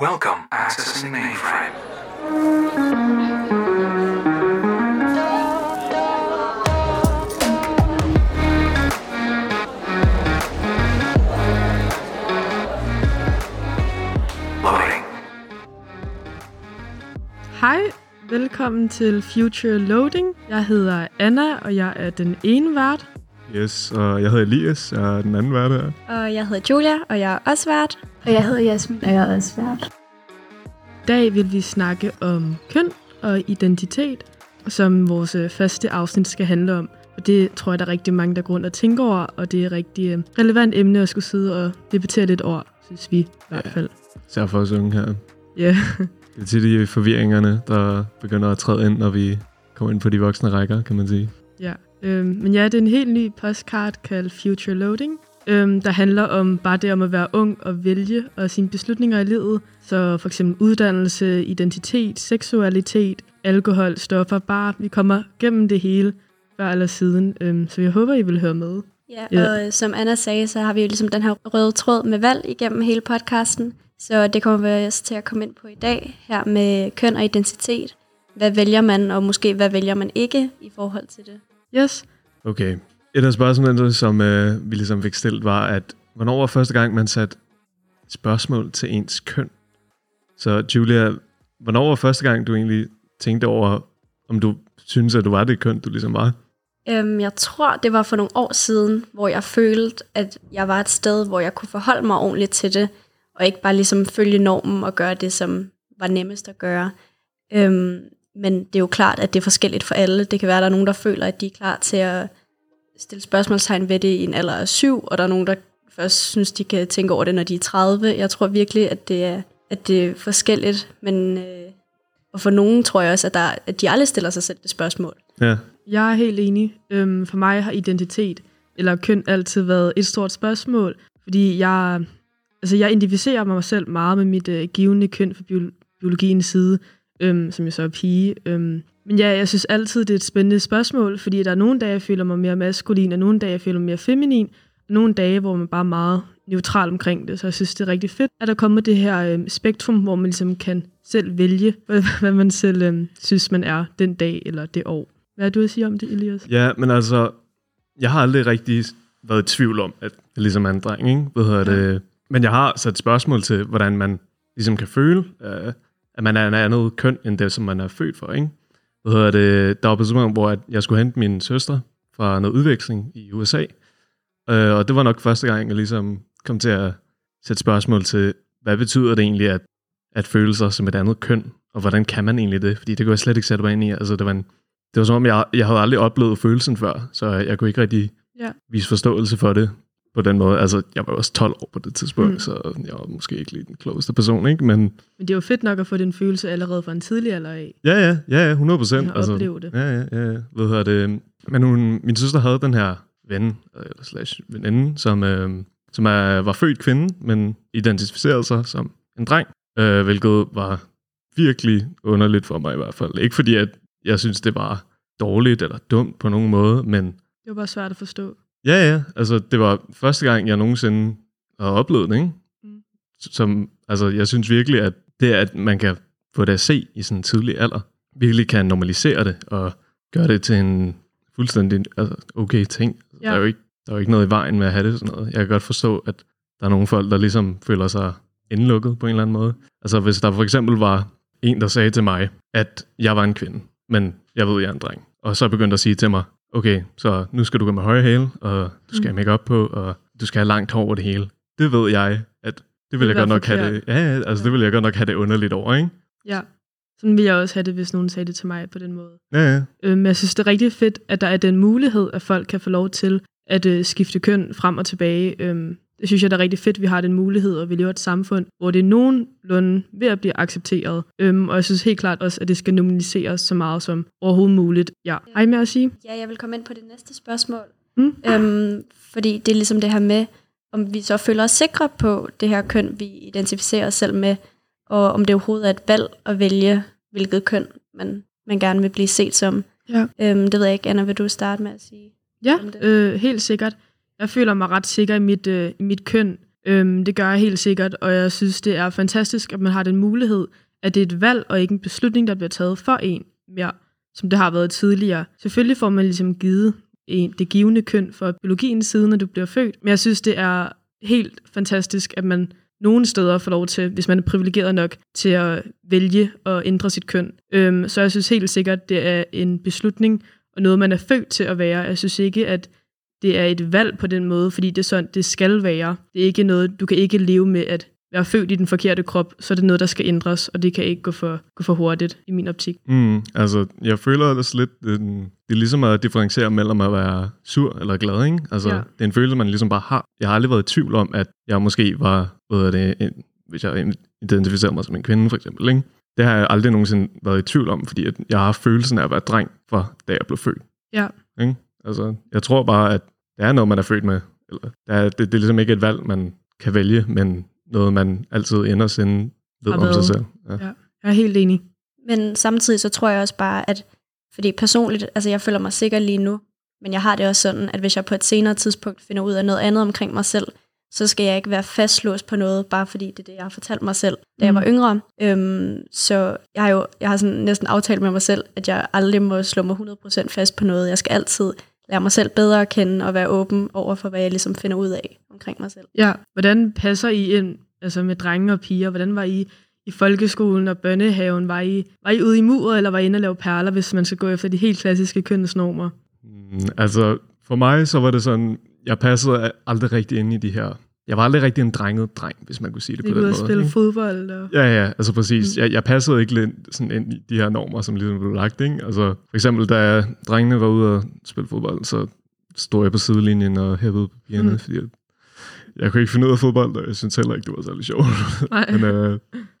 Welcome, accessing mainframe. Loading. Hej, velkommen til Future Loading. Jeg hedder Anna, og jeg er den ene vært. Yes, og jeg hedder Elias, jeg er den anden vært her. Og jeg hedder Julia, og jeg er også vært. Og jeg hedder Jasmin, og jeg er også vært. I dag vil vi snakke om køn og identitet, som vores øh, første afsnit skal handle om. Og det tror jeg, der er rigtig mange, der går rundt og tænker over, og det er et rigtig øh, relevant emne at skulle sidde og debattere lidt over, synes vi i hvert fald. Så for os unge her. Ja, Det er til de forvirringerne, der begynder at træde ind, når vi kommer ind på de voksne rækker, kan man sige. ja. Øhm, men ja, det er en helt ny postcard kaldt Future Loading, øhm, der handler om bare det om at være ung og vælge og sine beslutninger i livet. Så for eksempel uddannelse, identitet, seksualitet, alkohol, stoffer, bare vi kommer gennem det hele før eller siden. Øhm, så jeg håber, I vil høre med. Ja, Ja. og øh, som Anna sagde, så har vi jo ligesom den her røde tråd med valg igennem hele podcasten. Så det kommer vi også til at komme ind på i dag, her med køn og identitet. Hvad vælger man, og måske hvad vælger man ikke i forhold til det? Yes. Okay. Et af spørgsmålene, som øh, vi ligesom fik stillet, var, at hvornår var første gang, man satte spørgsmål til ens køn? Så Julia, hvornår var første gang, du egentlig tænkte over, om du synes, at du var det køn, du ligesom var? Øhm, jeg tror, det var for nogle år siden, hvor jeg følte, at jeg var et sted, hvor jeg kunne forholde mig ordentligt til det, og ikke bare ligesom følge normen og gøre det, som var nemmest at gøre. Øhm, men det er jo klart, at det er forskelligt for alle. Det kan være, at der er nogen, der føler, at de er klar til at stille spørgsmålstegn ved det i en alder af syv, og der er nogen, der først synes, de kan tænke over det, når de er 30. Jeg tror virkelig, at det er, at det er forskelligt, men øh, og for nogen tror jeg også, at, der, at de aldrig stiller sig selv det spørgsmål. Ja. Jeg er helt enig. Øhm, for mig har identitet eller køn altid været et stort spørgsmål, fordi jeg, altså jeg identificerer mig selv meget med mit øh, givende køn fra biol- biologiens side, øhm, som jeg så er pige. Øhm, men ja, jeg synes altid, det er et spændende spørgsmål, fordi der er nogle dage, jeg føler mig mere maskulin, og nogle dage, jeg føler mig mere feminin, og nogle dage, hvor man bare er meget neutral omkring det. Så jeg synes, det er rigtig fedt, at der kommer det her øhm, spektrum, hvor man ligesom kan selv vælge, hvad, man selv øhm, synes, man er den dag eller det år. Hvad har du at sige om det, Elias? Ja, men altså, jeg har aldrig rigtig været i tvivl om, at jeg ligesom er en dreng, ikke? Hvad hedder det? Men jeg har sat spørgsmål til, hvordan man ligesom kan føle, øh, at man er en andet køn, end det, som man er født for, ikke? Hvad hedder det? Der var på et tidspunkt, hvor jeg skulle hente min søster fra noget udveksling i USA, øh, og det var nok første gang, jeg ligesom kom til at sætte spørgsmål til, hvad betyder det egentlig, at, at føle sig som et andet køn, og hvordan kan man egentlig det? Fordi det kunne jeg slet ikke sætte mig ind i. Altså, det var en det var som om, jeg, jeg havde aldrig oplevet følelsen før, så jeg kunne ikke rigtig Ja. vise forståelse for det på den måde. Altså, jeg var også 12 år på det tidspunkt, Mm. så jeg var måske ikke lige den klogeste person, ikke? Men Men det jo fedt nok at få den følelse allerede fra en tidlig alder af. ja, ja, ja, ja 100 procent. Ja, opleve det. Ja, ja, ja. Hvad hedder det? Men hun, min søster havde den her ven, eller slash veninde, som, øh, som er, var født kvinde, men identificerede sig som en dreng, øh, hvilket var virkelig underligt for mig i hvert fald. Ikke fordi, at jeg synes, det var dårligt eller dumt på nogen måde, men Det var bare svært at forstå. Ja, ja. Altså, det var første gang, jeg nogensinde har oplevet det, ikke? Mm. Som, altså, jeg synes virkelig, at det, at man kan få det at se i sådan en tidlig alder, virkelig kan normalisere det og gøre det til en fuldstændig altså, okay ting. Ja. Der, er jo ikke, der er jo ikke noget i vejen med at have det sådan noget. Jeg kan godt forstå, at der er nogle folk, der ligesom føler sig indlukket på en eller anden måde. Altså, hvis der for eksempel var en, der sagde til mig, at jeg var en kvinde, men jeg ved, jeg er en dreng. Og så begyndte at sige til mig, okay, så nu skal du gå med høje hæle, og du skal Mm. have make på, og du skal have langt hår over det hele. Det ved jeg, at det vil Det jeg godt nok have det, forkert. ja, ja, altså det vil jeg godt nok have det underligt over, ikke? Ja. Sådan vil jeg også have det, hvis nogen sagde det til mig på den måde. Ja, ja. Øhm, jeg synes, det er rigtig fedt, at der er den mulighed, at folk kan få lov til at øh, skifte køn frem og tilbage. Øhm, det synes jeg, det er rigtig fedt, vi har den mulighed, og vi lever et samfund, hvor det er nogenlunde ved at blive accepteret. Øhm, og jeg synes helt klart også, at det skal normaliseres så meget som overhovedet muligt. Ja. Hej med at sige. Ja, jeg vil komme ind på det næste spørgsmål. Mm. Øhm, fordi det er ligesom det her med, om vi så føler os sikre på det her køn, vi identificerer os selv med, og om det overhovedet er et valg at vælge, hvilket køn man, man gerne vil blive set som. Ja. Øhm, det ved jeg ikke, Anna, vil du starte med at sige? Ja, øh, helt sikkert. Jeg føler mig ret sikker i mit, øh, i mit køn, Øhm, det gør jeg helt sikkert, og jeg synes, det er fantastisk, at man har den mulighed, at det er et valg og ikke en beslutning, der bliver taget for en mere, som det har været tidligere. Selvfølgelig får man ligesom givet en, det givende køn for biologiens side, når du bliver født, men jeg synes, det er helt fantastisk, at man nogle steder får lov til, hvis man er privilegeret nok, til at vælge og ændre sit køn. Øhm, så jeg synes helt sikkert, det er en beslutning, og noget, man er født til at være. Jeg synes ikke, at det er et valg på den måde, fordi det er sådan, det skal være. Det er ikke noget, du kan ikke leve med at være født i den forkerte krop, så er det noget, der skal ændres, og det kan ikke gå for, gå for hurtigt i min optik. Mm, altså, jeg føler ellers lidt, det, det er ligesom at differentiere mellem at være sur eller glad, ikke? Altså, Ja. det er en følelse, man ligesom bare har. Jeg har aldrig været i tvivl om, at jeg måske var, hvad det, en, hvis jeg identificerer mig som en kvinde, for eksempel, ikke? Det har jeg aldrig nogensinde været i tvivl om, fordi jeg har følelsen af at være dreng, fra da jeg blev født. Ja. Ikke? Altså, jeg tror bare, at det er noget, man er født med. Eller, det, er, det, det er ligesom ikke et valg, man kan vælge, men noget, man altid ender sinde ved om sig selv. Ja. Ja. Jeg er helt enig. Men samtidig så tror jeg også bare, at fordi personligt, altså jeg føler mig sikker lige nu, men jeg har det også sådan, at hvis jeg på et senere tidspunkt finder ud af noget andet omkring mig selv, så skal jeg ikke være fastlåst på noget, bare fordi det er det, jeg har fortalt mig selv, da jeg Mm. var yngre. Øhm, så jeg har jo jeg har sådan næsten aftalt med mig selv, at jeg aldrig må slå mig 100% fast på noget. Jeg skal altid lære mig selv bedre at kende og være åben over for, hvad jeg ligesom finder ud af omkring mig selv. Ja, hvordan passer I ind altså med drenge og piger? Hvordan var I i folkeskolen og børnehaven? Var I, var I ude i muret, eller var I inde og lave perler, hvis man skal gå efter de helt klassiske kønsnormer? Mm, altså, for mig så var det sådan, jeg passede aldrig rigtig ind i de her... Jeg var aldrig rigtig en drenget dreng, hvis man kunne sige det, Det på den måde. spille ikke? fodbold. Og... Ja, ja, altså præcis. Mm. Jeg, jeg passede ikke lidt sådan ind i de her normer, som ligesom blev lagt, ikke? Altså, for eksempel, da drengene var ude og spille fodbold, så stod jeg på sidelinjen og hævede på pigerne, Mm. fordi jeg, jeg kunne ikke finde ud af fodbold, og jeg synes heller ikke, det var særlig sjovt. Nej. Men øh,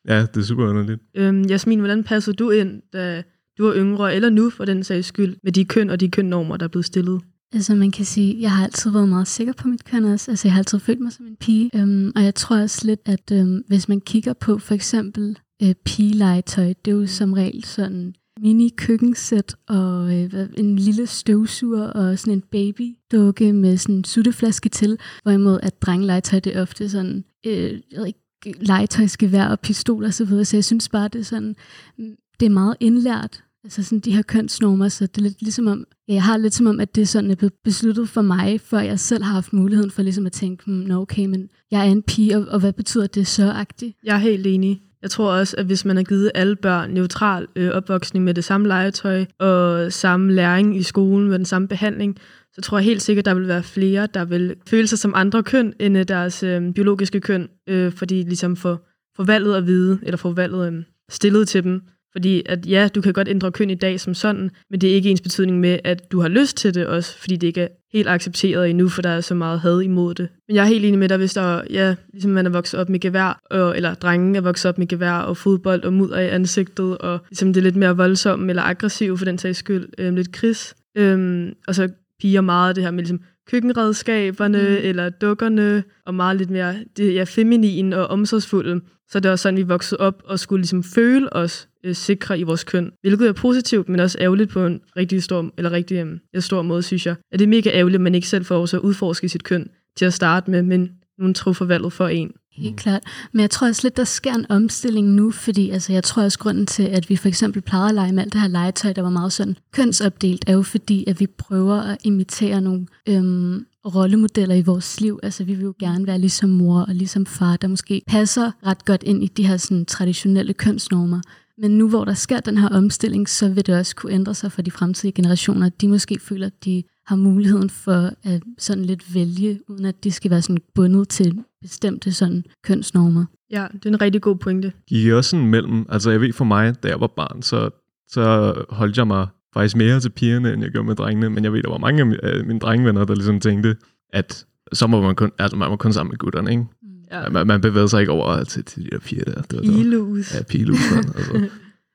ja, det er super underligt. Øhm, Jasmin, hvordan passede du ind, da du var yngre, eller nu for den sags skyld, med de køn og de kønnormer, der er blevet stillet? Altså man kan sige, jeg har altid været meget sikker på mit køn også. Altså jeg har altid følt mig som en pige. Øhm, og jeg tror også lidt, at øhm, hvis man kigger på for eksempel øh, pigelegetøj, det er jo som regel sådan mini køkkensæt og øh, en lille støvsuger og sådan en babydukke med sådan en sutteflaske til. Hvorimod at drengelegetøj, det er ofte sådan, øh, jeg ved ikke, legetøjsgevær og pistol og så videre. Så jeg synes bare, det er sådan, mm, det er meget indlært. Altså sådan de her kønsnormer, så det er lidt ligesom om, ja, jeg har lidt som om, at det sådan er blevet besluttet for mig, før jeg selv har haft muligheden for ligesom at tænke, hmm, nå okay, men jeg er en pige, og, og hvad betyder det så-agtigt? Jeg er helt enig. Jeg tror også, at hvis man har givet alle børn neutral øh, opvoksning med det samme legetøj og samme læring i skolen med den samme behandling, så tror jeg helt sikkert, at der vil være flere, der vil føle sig som andre køn end øh, deres øh, biologiske køn, øh, fordi de ligesom får, får valget at vide, eller får valget øh, stillet til dem. Fordi at ja, du kan godt ændre køn i dag som sådan, men det er ikke ens betydning med, at du har lyst til det også, fordi det ikke er helt accepteret endnu, for der er så meget had imod det. Men jeg er helt enig med dig, hvis der, ja, ligesom man er vokset op med gevær, og, eller drengen er vokset op med gevær og fodbold og mudder i ansigtet, og ligesom det er lidt mere voldsomt eller aggressivt for den sags skyld, øh, lidt kris. Øhm, og så piger meget det her med ligesom køkkenredskaberne mm. eller dukkerne, og meget lidt mere det er feminin og omsorgsfulde. Så det også sådan, vi voksede op og skulle ligesom føle os øh, sikre i vores køn. Hvilket er positivt, men også ærgerligt på en rigtig stor, eller rigtig øh, en stor måde, synes jeg. At det er mega ærgerligt, at man ikke selv får lov til at udforske sit køn til at starte med, men nogen truffet valget for en. Helt klart. Men jeg tror også lidt, der sker en omstilling nu, fordi altså, jeg tror også, grunden til, at vi for eksempel plejede at lege med alt det her legetøj, der var meget sådan kønsopdelt, er jo fordi, at vi prøver at imitere nogle øhm, rollemodeller i vores liv. Altså, vi vil jo gerne være ligesom mor og ligesom far, der måske passer ret godt ind i de her sådan, traditionelle kønsnormer. Men nu, hvor der sker den her omstilling, så vil det også kunne ændre sig for de fremtidige generationer. De måske føler, at de har muligheden for at sådan lidt vælge, uden at de skal være sådan bundet til bestemte sådan kønsnormer. Ja, det er en rigtig god pointe. Gik I også sådan mellem, altså jeg ved for mig, da jeg var barn, så, så holdt jeg mig faktisk mere til pigerne, end jeg gjorde med drengene, men jeg ved, der var mange af mi- af mine drengevenner, der ligesom tænkte, at så må man kun, altså man var kun sammen med gutterne, ikke? Ja. Man, man bevægede sig ikke over til, til de der piger der. Det var, det var, Ilus ja, pilus, altså.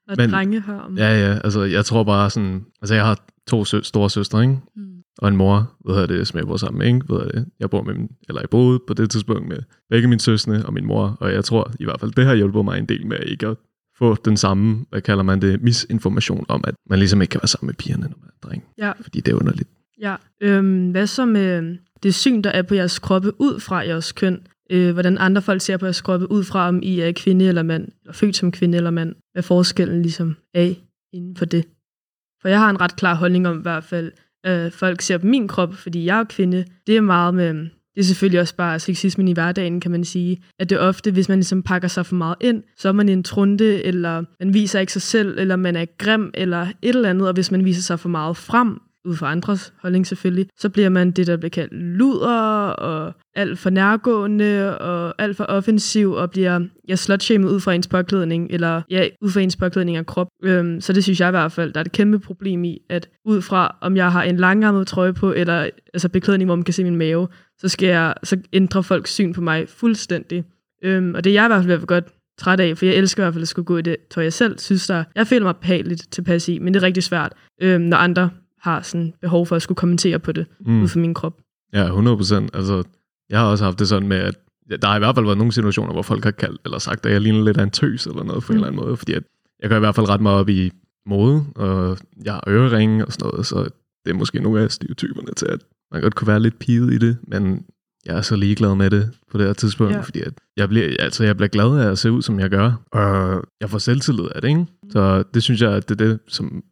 og men- drengehørm. Ja, ja, altså jeg tror bare sådan, altså jeg har to sø- store søstre, ikke? Mm. Og en mor, hvad hedder det, som jeg bor sammen med, ikke? Hvad det? Jeg bor med min, eller jeg boede på det tidspunkt med begge mine søstre og min mor, og jeg tror i hvert fald, det har hjulpet mig en del med ikke at få den samme, hvad kalder man det, misinformation om, at man ligesom ikke kan være sammen med pigerne, når man er dreng. Ja. Fordi det er underligt. Ja. Øhm, hvad så med det syn, der er på jeres kroppe ud fra jeres køn? øh, hvordan andre folk ser på jeres kroppe, ud fra om I er kvinde eller mand, eller født som kvinde eller mand, hvad forskellen ligesom er inden for det. For jeg har en ret klar holdning om i hvert fald, øh, folk ser på min krop, fordi jeg er kvinde. Det er meget med, det er selvfølgelig også bare sexismen i hverdagen, kan man sige. At det ofte, hvis man ligesom pakker sig for meget ind, så er man en trunde, eller man viser ikke sig selv, eller man er grim, eller et eller andet. Og hvis man viser sig for meget frem, ud fra andres holdning selvfølgelig, så bliver man det, der bliver kaldt luder, og alt for nærgående, og alt for offensiv, og bliver ja, slutshamed ud fra ens påklædning, eller ja, ud fra ens påklædning af krop. Øhm, så det synes jeg i hvert fald, der er et kæmpe problem i, at ud fra, om jeg har en langarmet trøje på, eller altså beklædning, hvor man kan se min mave, så, skal jeg, så ændrer folks syn på mig fuldstændig. Øhm, og det er jeg i hvert fald i hvert fald godt træt af, for jeg elsker i hvert fald at skulle gå i det tøj, jeg selv synes, der Jeg føler mig behageligt tilpas i, men det er rigtig svært, øhm, når andre har sådan behov for at skulle kommentere på det mm. ud fra min krop. Ja, 100 procent. Altså, jeg har også haft det sådan med, at der har i hvert fald været nogle situationer, hvor folk har kaldt eller sagt, at jeg ligner lidt af en tøs eller noget på mm. en eller anden måde, fordi at jeg går i hvert fald ret meget op i mode, og jeg har øreringe og sådan noget, så det er måske nogle af stereotyperne til, at man godt kunne være lidt piget i det, men jeg er så ligeglad med det på det her tidspunkt, ja. fordi at jeg, bliver, altså jeg bliver glad af at se ud, som jeg gør, og jeg får selvtillid af det, ikke? Så det synes jeg, at det er det, som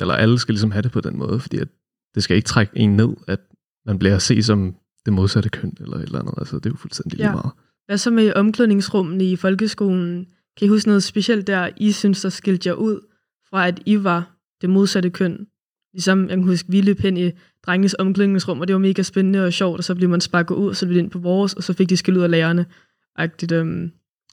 eller alle skal ligesom have det på den måde, fordi at det skal ikke trække en ned, at man bliver set som det modsatte køn, eller et eller andet. Altså, det er jo fuldstændig ja. lige meget. Hvad så med omklædningsrummene i folkeskolen? Kan I huske noget specielt der, I synes, der skilte jer ud fra, at I var det modsatte køn? Ligesom, jeg kan huske, vi løb hen i drengenes omklædningsrum, og det var mega spændende og sjovt, og så blev man sparket ud, og så blev det ind på vores, og så fik de skilt ud af lærerne. Agtigt, um,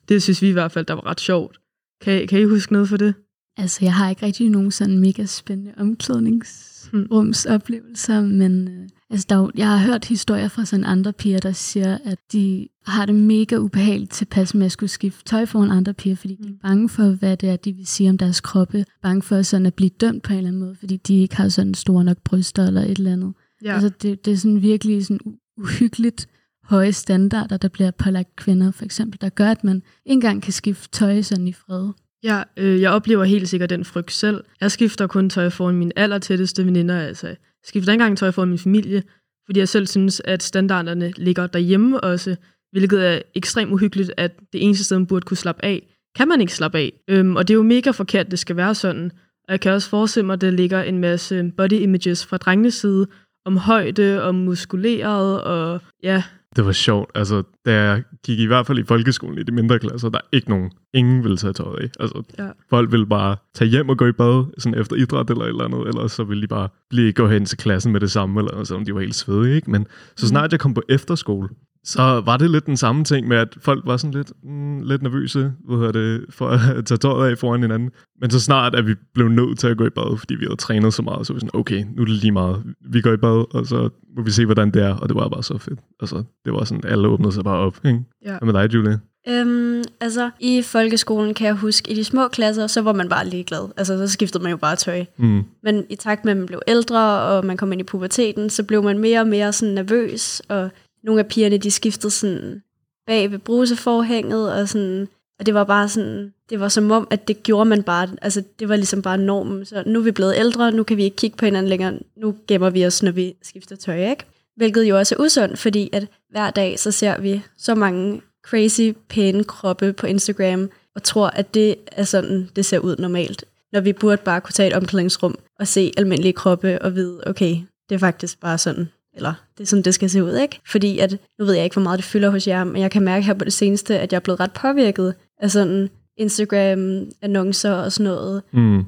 det synes vi i hvert fald, der var ret sjovt. Kan, kan I huske noget for det? Altså, jeg har ikke rigtig nogen sådan mega spændende omklædningsrumsoplevelser, men øh, altså, der, jeg har hørt historier fra sådan andre piger, der siger, at de har det mega ubehageligt tilpas med at skulle skifte tøj foran andre piger, fordi de er bange for, hvad det er, de vil sige om deres kroppe. Bange for sådan at blive dømt på en eller anden måde, fordi de ikke har sådan store nok bryster eller et eller andet. Ja. Altså, det, det er sådan virkelig sådan uhyggeligt høje standarder, der bliver pålagt kvinder, for eksempel, der gør, at man ikke engang kan skifte tøj sådan i fred. Ja, øh, jeg oplever helt sikkert den frygt selv. Jeg skifter kun tøj foran mine allertætteste veninder, altså jeg skifter ikke engang tøj foran min familie, fordi jeg selv synes, at standarderne ligger derhjemme også, hvilket er ekstremt uhyggeligt, at det eneste sted, man burde kunne slappe af, kan man ikke slappe af. Øhm, og det er jo mega forkert, det skal være sådan. Og jeg kan også forestille mig, at der ligger en masse body images fra drengenes side, om højde, om muskuleret, og ja, det var sjovt. Altså, da jeg gik i hvert fald i folkeskolen i de mindre klasser, der er ikke nogen, ingen ville tage tøjet af. Altså, ja. folk ville bare tage hjem og gå i bad, sådan efter idræt eller et eller andet, eller så ville de bare blive, gå hen til klassen med det samme, eller noget, selvom de var helt svedige, ikke? Men så snart jeg kom på efterskole, så var det lidt den samme ting med, at folk var sådan lidt, mm, lidt nervøse hvad det, for at tage tøjet af foran hinanden. Men så snart, at vi blev nødt til at gå i bad, fordi vi havde trænet så meget, så var vi sådan, okay, nu er det lige meget. Vi går i bad, og så må vi se, hvordan det er. Og det var bare så fedt. Altså, det var sådan, alle åbnede sig bare op. Ikke? Ja. Hvad med dig, Julie? Øhm, altså, i folkeskolen kan jeg huske, i de små klasser, så var man bare ligeglad. Altså, så skiftede man jo bare tøj. Mm. Men i takt med, at man blev ældre, og man kom ind i puberteten, så blev man mere og mere sådan nervøs, og nogle af pigerne, de skiftede sådan bag ved bruseforhænget, og sådan, og det var bare sådan, det var som om, at det gjorde man bare, altså det var ligesom bare normen. Så nu er vi blevet ældre, nu kan vi ikke kigge på hinanden længere, nu gemmer vi os, når vi skifter tøj, ikke? Hvilket jo også er usundt, fordi at hver dag, så ser vi så mange crazy, pæne kroppe på Instagram, og tror, at det er sådan, det ser ud normalt. Når vi burde bare kunne tage et omklædningsrum og se almindelige kroppe og vide, okay, det er faktisk bare sådan, eller det er sådan, det skal se ud, ikke? Fordi at, nu ved jeg ikke, hvor meget det fylder hos jer, men jeg kan mærke her på det seneste, at jeg er blevet ret påvirket af sådan Instagram-annoncer og sådan noget. Mm.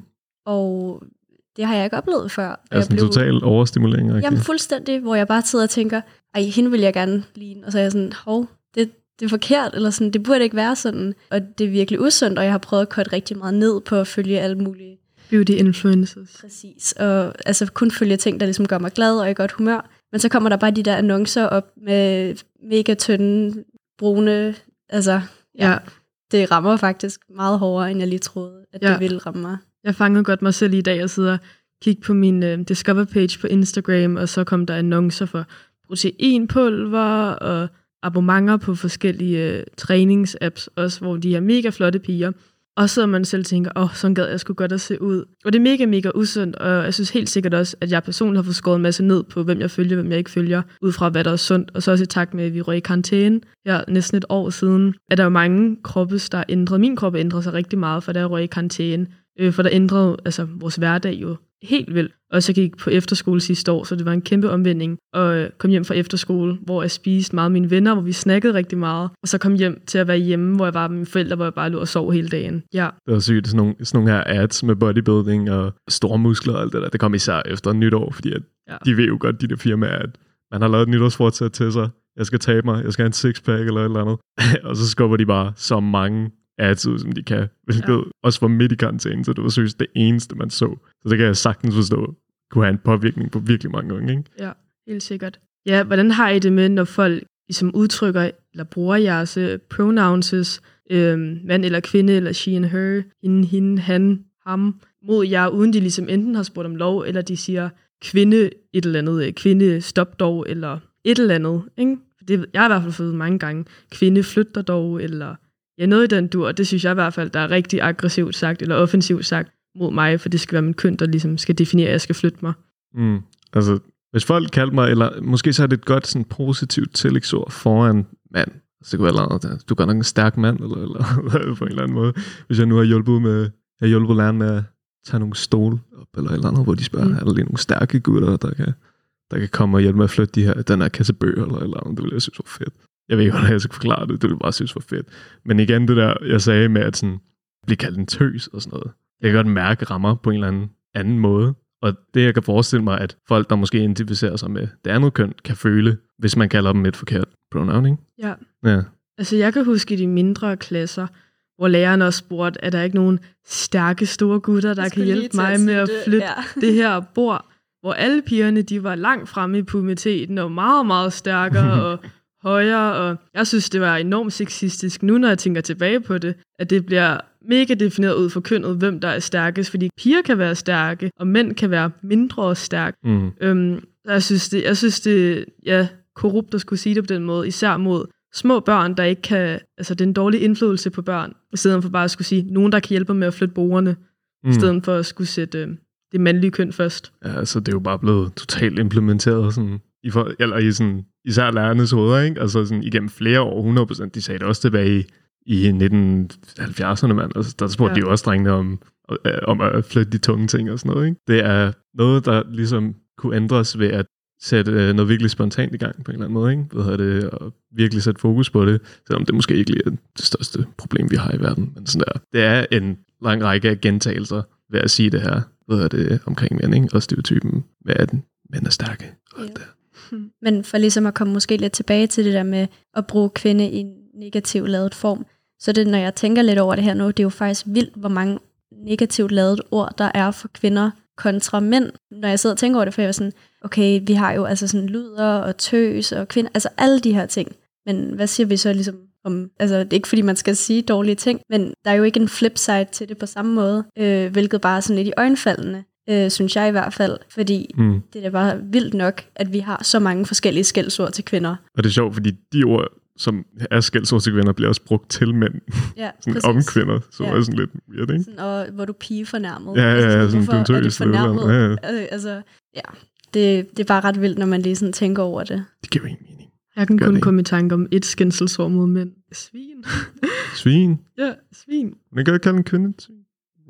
Og det har jeg ikke oplevet før. Altså en blev, total overstimulering? Okay. Jamen fuldstændig, hvor jeg bare sidder og tænker, ej, hende vil jeg gerne ligne. Og så er jeg sådan, hov, det, det er forkert, eller sådan, det burde ikke være sådan. Og det er virkelig usundt, og jeg har prøvet at korte rigtig meget ned på at følge alle mulige beauty influencers. Præcis, og altså kun følge ting, der ligesom gør mig glad og i godt humør. Men så kommer der bare de der annoncer op med mega tynde, brune, altså, ja, det rammer faktisk meget hårdere, end jeg lige troede, at ja. det ville ramme mig. Jeg fangede godt mig selv i dag og sidder og kigge på min uh, Discover page på Instagram, og så kom der annoncer for proteinpulver og abonnementer på forskellige uh, træningsapps, også hvor de er mega flotte piger og så man selv tænker, åh, oh, sådan gad jeg skulle godt at se ud. Og det er mega, mega usundt, og jeg synes helt sikkert også, at jeg personligt har fået skåret en masse ned på, hvem jeg følger, hvem jeg ikke følger, ud fra hvad der er sundt. Og så også i takt med, at vi røg i karantæne her næsten et år siden, at der er mange kroppe, der ændrede. Min krop ændrede sig rigtig meget, for der jeg røg i karantæne. Øh, for der ændrede altså, vores hverdag jo helt vildt. Og så gik på efterskole sidste år, så det var en kæmpe omvending. Og kom hjem fra efterskole, hvor jeg spiste meget med mine venner, hvor vi snakkede rigtig meget. Og så kom hjem til at være hjemme, hvor jeg var med mine forældre, hvor jeg bare lå og sov hele dagen. Ja. Det var sygt, sådan nogle, sådan nogle her ads med bodybuilding og store muskler og alt det der. Det kom især efter nytår, fordi at Ja. de ved jo godt, de der firmaer, at man har lavet et nytårsfortsæt til sig. Jeg skal tabe mig, jeg skal have en sixpack eller et eller andet. og så skubber de bare så mange ads ud, som de kan. Hvilket ja. også var midt i karantænen, så det var seriøst det eneste, man så. Så det kan jeg sagtens forstå kunne have en påvirkning på virkelig mange unge, ikke? Ja, helt sikkert. Ja, hvordan har I det med, når folk ligesom udtrykker eller bruger jeres pronouns, øh, mand eller kvinde, eller she and her, hende, hende, han, ham, mod jer, uden de ligesom enten har spurgt om lov, eller de siger kvinde et eller andet, øh, kvinde stop dog, eller et eller andet. Ikke? For Det, jeg har i hvert fald fået mange gange, kvinde flytter dog, eller ja, noget i den dur, det synes jeg i hvert fald, der er rigtig aggressivt sagt, eller offensivt sagt mod mig, for det skal være min køn, der ligesom skal definere, at jeg skal flytte mig. Mm. Altså, hvis folk kaldte mig, eller måske så er det et godt sådan, positivt tillægsord foran mand. Så det kunne noget, andet. du er nok en stærk mand, eller, eller på en eller anden måde. Hvis jeg nu har hjulpet med, jeg hjulpet læreren med at tage nogle stole op, eller et eller andet, hvor de spørger, Mm. er der lige nogle stærke gutter, der kan, der kan komme og hjælpe med at flytte de her, den her kasse bøger, eller eller andet. Det ville jeg synes var fedt. Jeg ved ikke, hvordan jeg skal forklare det. Det ville bare synes var fedt. Men igen, det der, jeg sagde med at sådan, blive kaldt en tøs og sådan noget. Jeg kan godt mærke rammer på en eller anden anden måde. Og det, jeg kan forestille mig, at folk, der måske identificerer sig med det andet køn, kan føle, hvis man kalder dem et forkert pronoun, ikke? Ja. Ja. Altså, jeg kan huske i de mindre klasser, hvor læreren også spurgte, er der ikke nogen stærke store gutter, der kan hjælpe mig med at flytte Ja. det her bord, hvor alle pigerne, de var langt fremme i puberteten, og meget, meget stærkere og højere, og jeg synes, det var enormt sexistisk, nu når jeg tænker tilbage på det, at det bliver mega defineret ud for kønnet, hvem der er stærkest, fordi piger kan være stærke, og mænd kan være mindre stærke. Mm. Øhm, jeg synes, det, jeg synes, det ja, korrupt at skulle sige det på den måde, især mod små børn, der ikke kan, altså det er en dårlig indflydelse på børn, i stedet for bare at skulle sige, nogen, der kan hjælpe med at flytte bordene, mm. i stedet for at skulle sætte øh, det mandlige køn først. Ja, altså det er jo bare blevet totalt implementeret sådan, i, for, eller i sådan, især lærernes hoveder, ikke? Altså sådan, igennem flere år, 100%. De sagde det også tilbage i, i 1970'erne, mand. Altså, der spurgte Ja. de jo også drengene om, om at flytte de tunge ting og sådan noget, ikke? Det er noget, der ligesom kunne ændres ved at sætte øh, noget virkelig spontant i gang på en eller anden måde, ikke? Hvad hedder det, og virkelig sætte fokus på det, selvom det måske ikke lige er det største problem, vi har i verden. Men sådan der. Det er en lang række af gentagelser ved at sige det her, hvad hedder det, omkring mænd, ikke? Og stereotypen med, at mænd er stærke. Og Ja. det. Men for ligesom at komme måske lidt tilbage til det der med at bruge kvinde i en negativ lavet form, så det, når jeg tænker lidt over det her nu, det er jo faktisk vildt, hvor mange negativt lavet ord, der er for kvinder kontra mænd. Når jeg sidder og tænker over det, for jeg er sådan, okay, vi har jo altså sådan luder og tøs og kvinder, altså alle de her ting. Men hvad siger vi så ligesom om, altså det er ikke fordi man skal sige dårlige ting, men der er jo ikke en flip side til det på samme måde, øh, hvilket bare er sådan lidt i øjenfaldende, øh, synes jeg i hvert fald, fordi Mm. det er da bare vildt nok, at vi har så mange forskellige skældsord til kvinder. Og det er sjovt, fordi de ord, som er skældsord til kvinder, bliver også brugt til mænd, Ja, sådan om kvinder, som Ja. ja. er sådan lidt weird, ikke? Sådan, og hvor du pige fornærmet. Ja, ja, ja, sådan, hvorfor du er er du fornærmet? andet. Ja, Øh, Altså, ja. Det, det er bare ret vildt, når man lige sådan tænker over det. Det giver jo ingen mening. Jeg kan Gør kun det komme i tanke om et skændselsord mod mænd. Svin. Svin. ja, svin. Man kan jo ikke kalde en kvinde svin.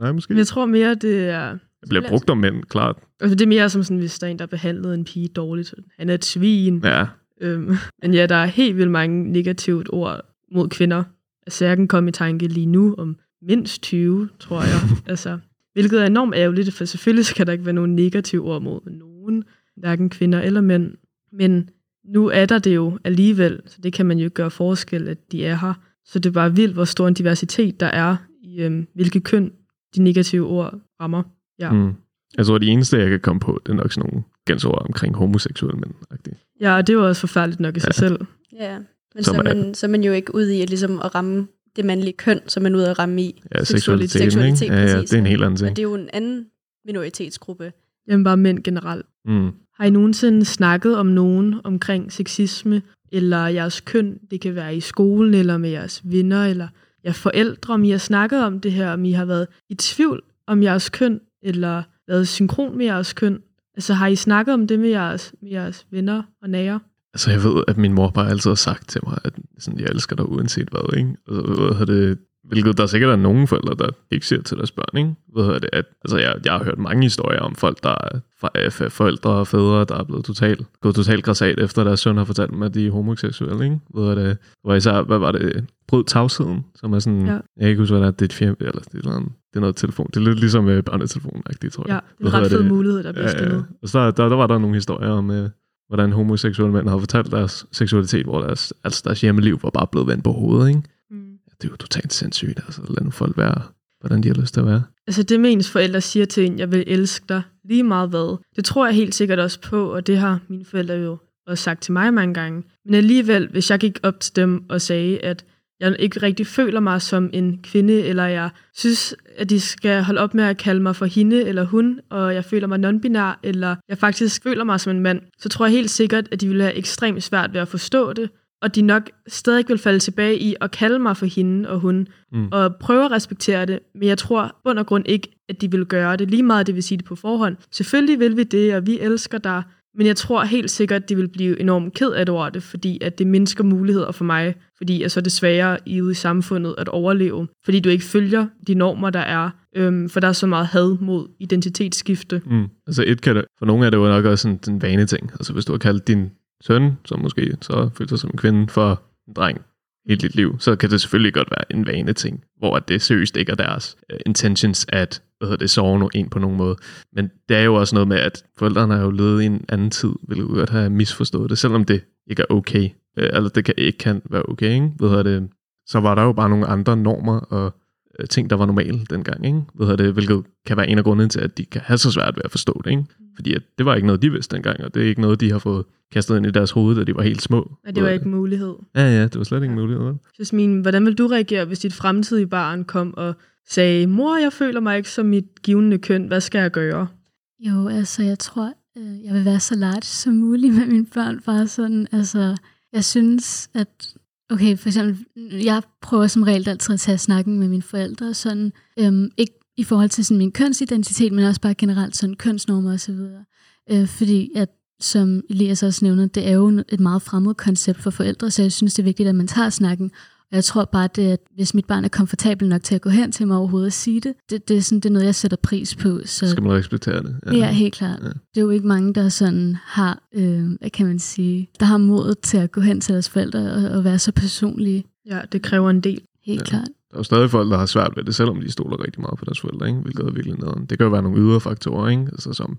Nej, måske. Men jeg tror mere, det er... Det bliver brugt om mænd, klart. Altså, det er mere som sådan, hvis der er en, der behandlede en pige dårligt. Han er et svin. Ja. Øhm, men ja, der er helt vildt mange negativt ord mod kvinder. Altså, jeg kan komme i tanke lige nu om mindst 20, tror jeg. altså, hvilket er enormt ærgerligt, for selvfølgelig skal der ikke være nogen negative ord mod nogen, hverken kvinder eller mænd. Men nu er der det jo alligevel, så det kan man jo gøre forskel, at de er her. Så det er bare vildt, hvor stor en diversitet der er i, øhm, hvilke køn de negative ord rammer. Ja. Mm. Jeg tror, det eneste, jeg kan komme på, det er nok sådan nogle gænsord omkring homoseksuelle mænd. -agtigt. ja, og det er jo også forfærdeligt nok i sig Ja. selv. Ja, men Som så er, er- man, så er man jo ikke ude i at, ligesom at ramme det mandlige køn, så er man ude at ramme i. Ja, Seksualitet. Seksualitet, ikke? Ja, ja, præcis, det er en helt anden Men ting. det er jo en anden minoritetsgruppe. Jamen bare mænd generelt. Mm. Har I nogensinde snakket om nogen omkring sexisme, eller jeres køn? Det kan være i skolen, eller med jeres venner, eller ja, forældre, om I har snakket om det her, om I har været i tvivl om jeres køn, eller været synkron med jeres køn. Altså har I snakket om det med jeres, med jeres venner og nære? Altså, jeg ved, at min mor bare altid har sagt til mig, at sådan, jeg elsker dig uanset hvad, ikke? Og så hvad det, hvilket der sikkert er nogen forældre, der ikke siger til deres børn, ikke? Hvad det, at, altså, jeg, jeg har hørt mange historier om folk, der er fa- forældre og fædre, der er blevet totalt, gået totalt græsat efter deres søn har fortalt dem, at de er homoseksuelle, ikke? Hvad hedder det, hvor især, hvad var det, brød tavsheden, som er sådan, Ja. jeg kan ikke huske, hvad det er, det er et firma, eller det er, noget, det er noget telefon. Det er lidt ligesom øh, børnetelefonen-agtigt, tror jeg. Ja, det er en ret fed det? mulighed, der bliver Ja, ja. Og så der, der, der var der nogle historier om, øh, hvordan homoseksuelle mænd har fortalt deres seksualitet, hvor deres, altså deres hjemmeliv var bare blevet vendt på hovedet, ikke? Mm. Det er jo totalt sindssygt, altså lad nu folk være, hvordan de har lyst til at være. Altså det med ens forældre siger til en, jeg vil elske dig lige meget hvad. Det tror jeg helt sikkert også på, og det har mine forældre jo også sagt til mig mange gange. Men alligevel, hvis jeg gik op til dem og sagde, at jeg ikke rigtig føler mig som en kvinde, eller jeg synes, at de skal holde op med at kalde mig for hende eller hun, og jeg føler mig non-binær, eller jeg faktisk føler mig som en mand, så tror jeg helt sikkert, at de ville have ekstremt svært ved at forstå det, og de nok stadig vil falde tilbage i at kalde mig for hende og hun, Mm. og prøve at respektere det, men jeg tror bund og grund ikke, at de vil gøre det, lige meget det vil sige det på forhånd. Selvfølgelig vil vi det, og vi elsker dig, men jeg tror helt sikkert, at de vil blive enormt ked af det over det, fordi at det mindsker muligheder for mig, fordi jeg så er det sværere i ude i samfundet at overleve, fordi du ikke følger de normer, der er, øhm, for der er så meget had mod identitetsskifte. Mm. Altså et kan det, for nogle er det jo nok også sådan en vane ting. Altså hvis du har kaldt din søn, som måske så føler sig som en kvinde, for en dreng hele dit liv, så kan det selvfølgelig godt være en vane ting, hvor at det seriøst ikke er deres øh, intentions at hvad hedder det, sove no- en på nogen måde. Men det er jo også noget med, at forældrene har jo levet i en anden tid, vil jo godt have misforstået det, selvom det ikke er okay. Eller det kan, ikke kan være okay, ikke? Hvad hedder det, så var der jo bare nogle andre normer og ting, der var normale dengang, ikke? Hvad hedder det, hvilket kan være en af grundene til, at de kan have så svært ved at forstå det, ikke? Fordi at det var ikke noget, de vidste dengang, og det er ikke noget, de har fået kastet ind i deres hoved, da de var helt små. Og det var ikke en mulighed. Ja, ja, det var slet ikke en mulighed. vel? Jasmin, hvordan vil du reagere, hvis dit fremtidige barn kom og sagde, mor, jeg føler mig ikke som mit givende køn, hvad skal jeg gøre? Jo, altså jeg tror, øh, jeg vil være så large som muligt med mine børn. Bare sådan, altså, jeg synes, at okay, for eksempel, jeg prøver som regel altid at tage snakken med mine forældre, sådan, øhm, ikke i forhold til sådan min kønsidentitet, men også bare generelt sådan kønsnormer og så videre. Øh, fordi at, som Elias også nævner, det er jo et meget fremmed koncept for forældre, så jeg synes, det er vigtigt, at man tager snakken. Og jeg tror bare, det, at hvis mit barn er komfortabel nok til at gå hen til mig overhovedet og sige det, det, det, er, sådan, det er noget, jeg sætter pris på. Så skal man respektere det. Ja, ja helt klart. Ja. Det er jo ikke mange, der sådan har, øh, hvad kan man sige, der har modet til at gå hen til deres forældre og, og være så personlige. Ja, det kræver en del. Helt Ja. klart. Der er jo stadig folk, der har svært ved det, selvom de stoler rigtig meget på deres forældre, ikke? hvilket er virkelig nederen. Det kan jo være nogle ydre faktorer, ikke? Altså, som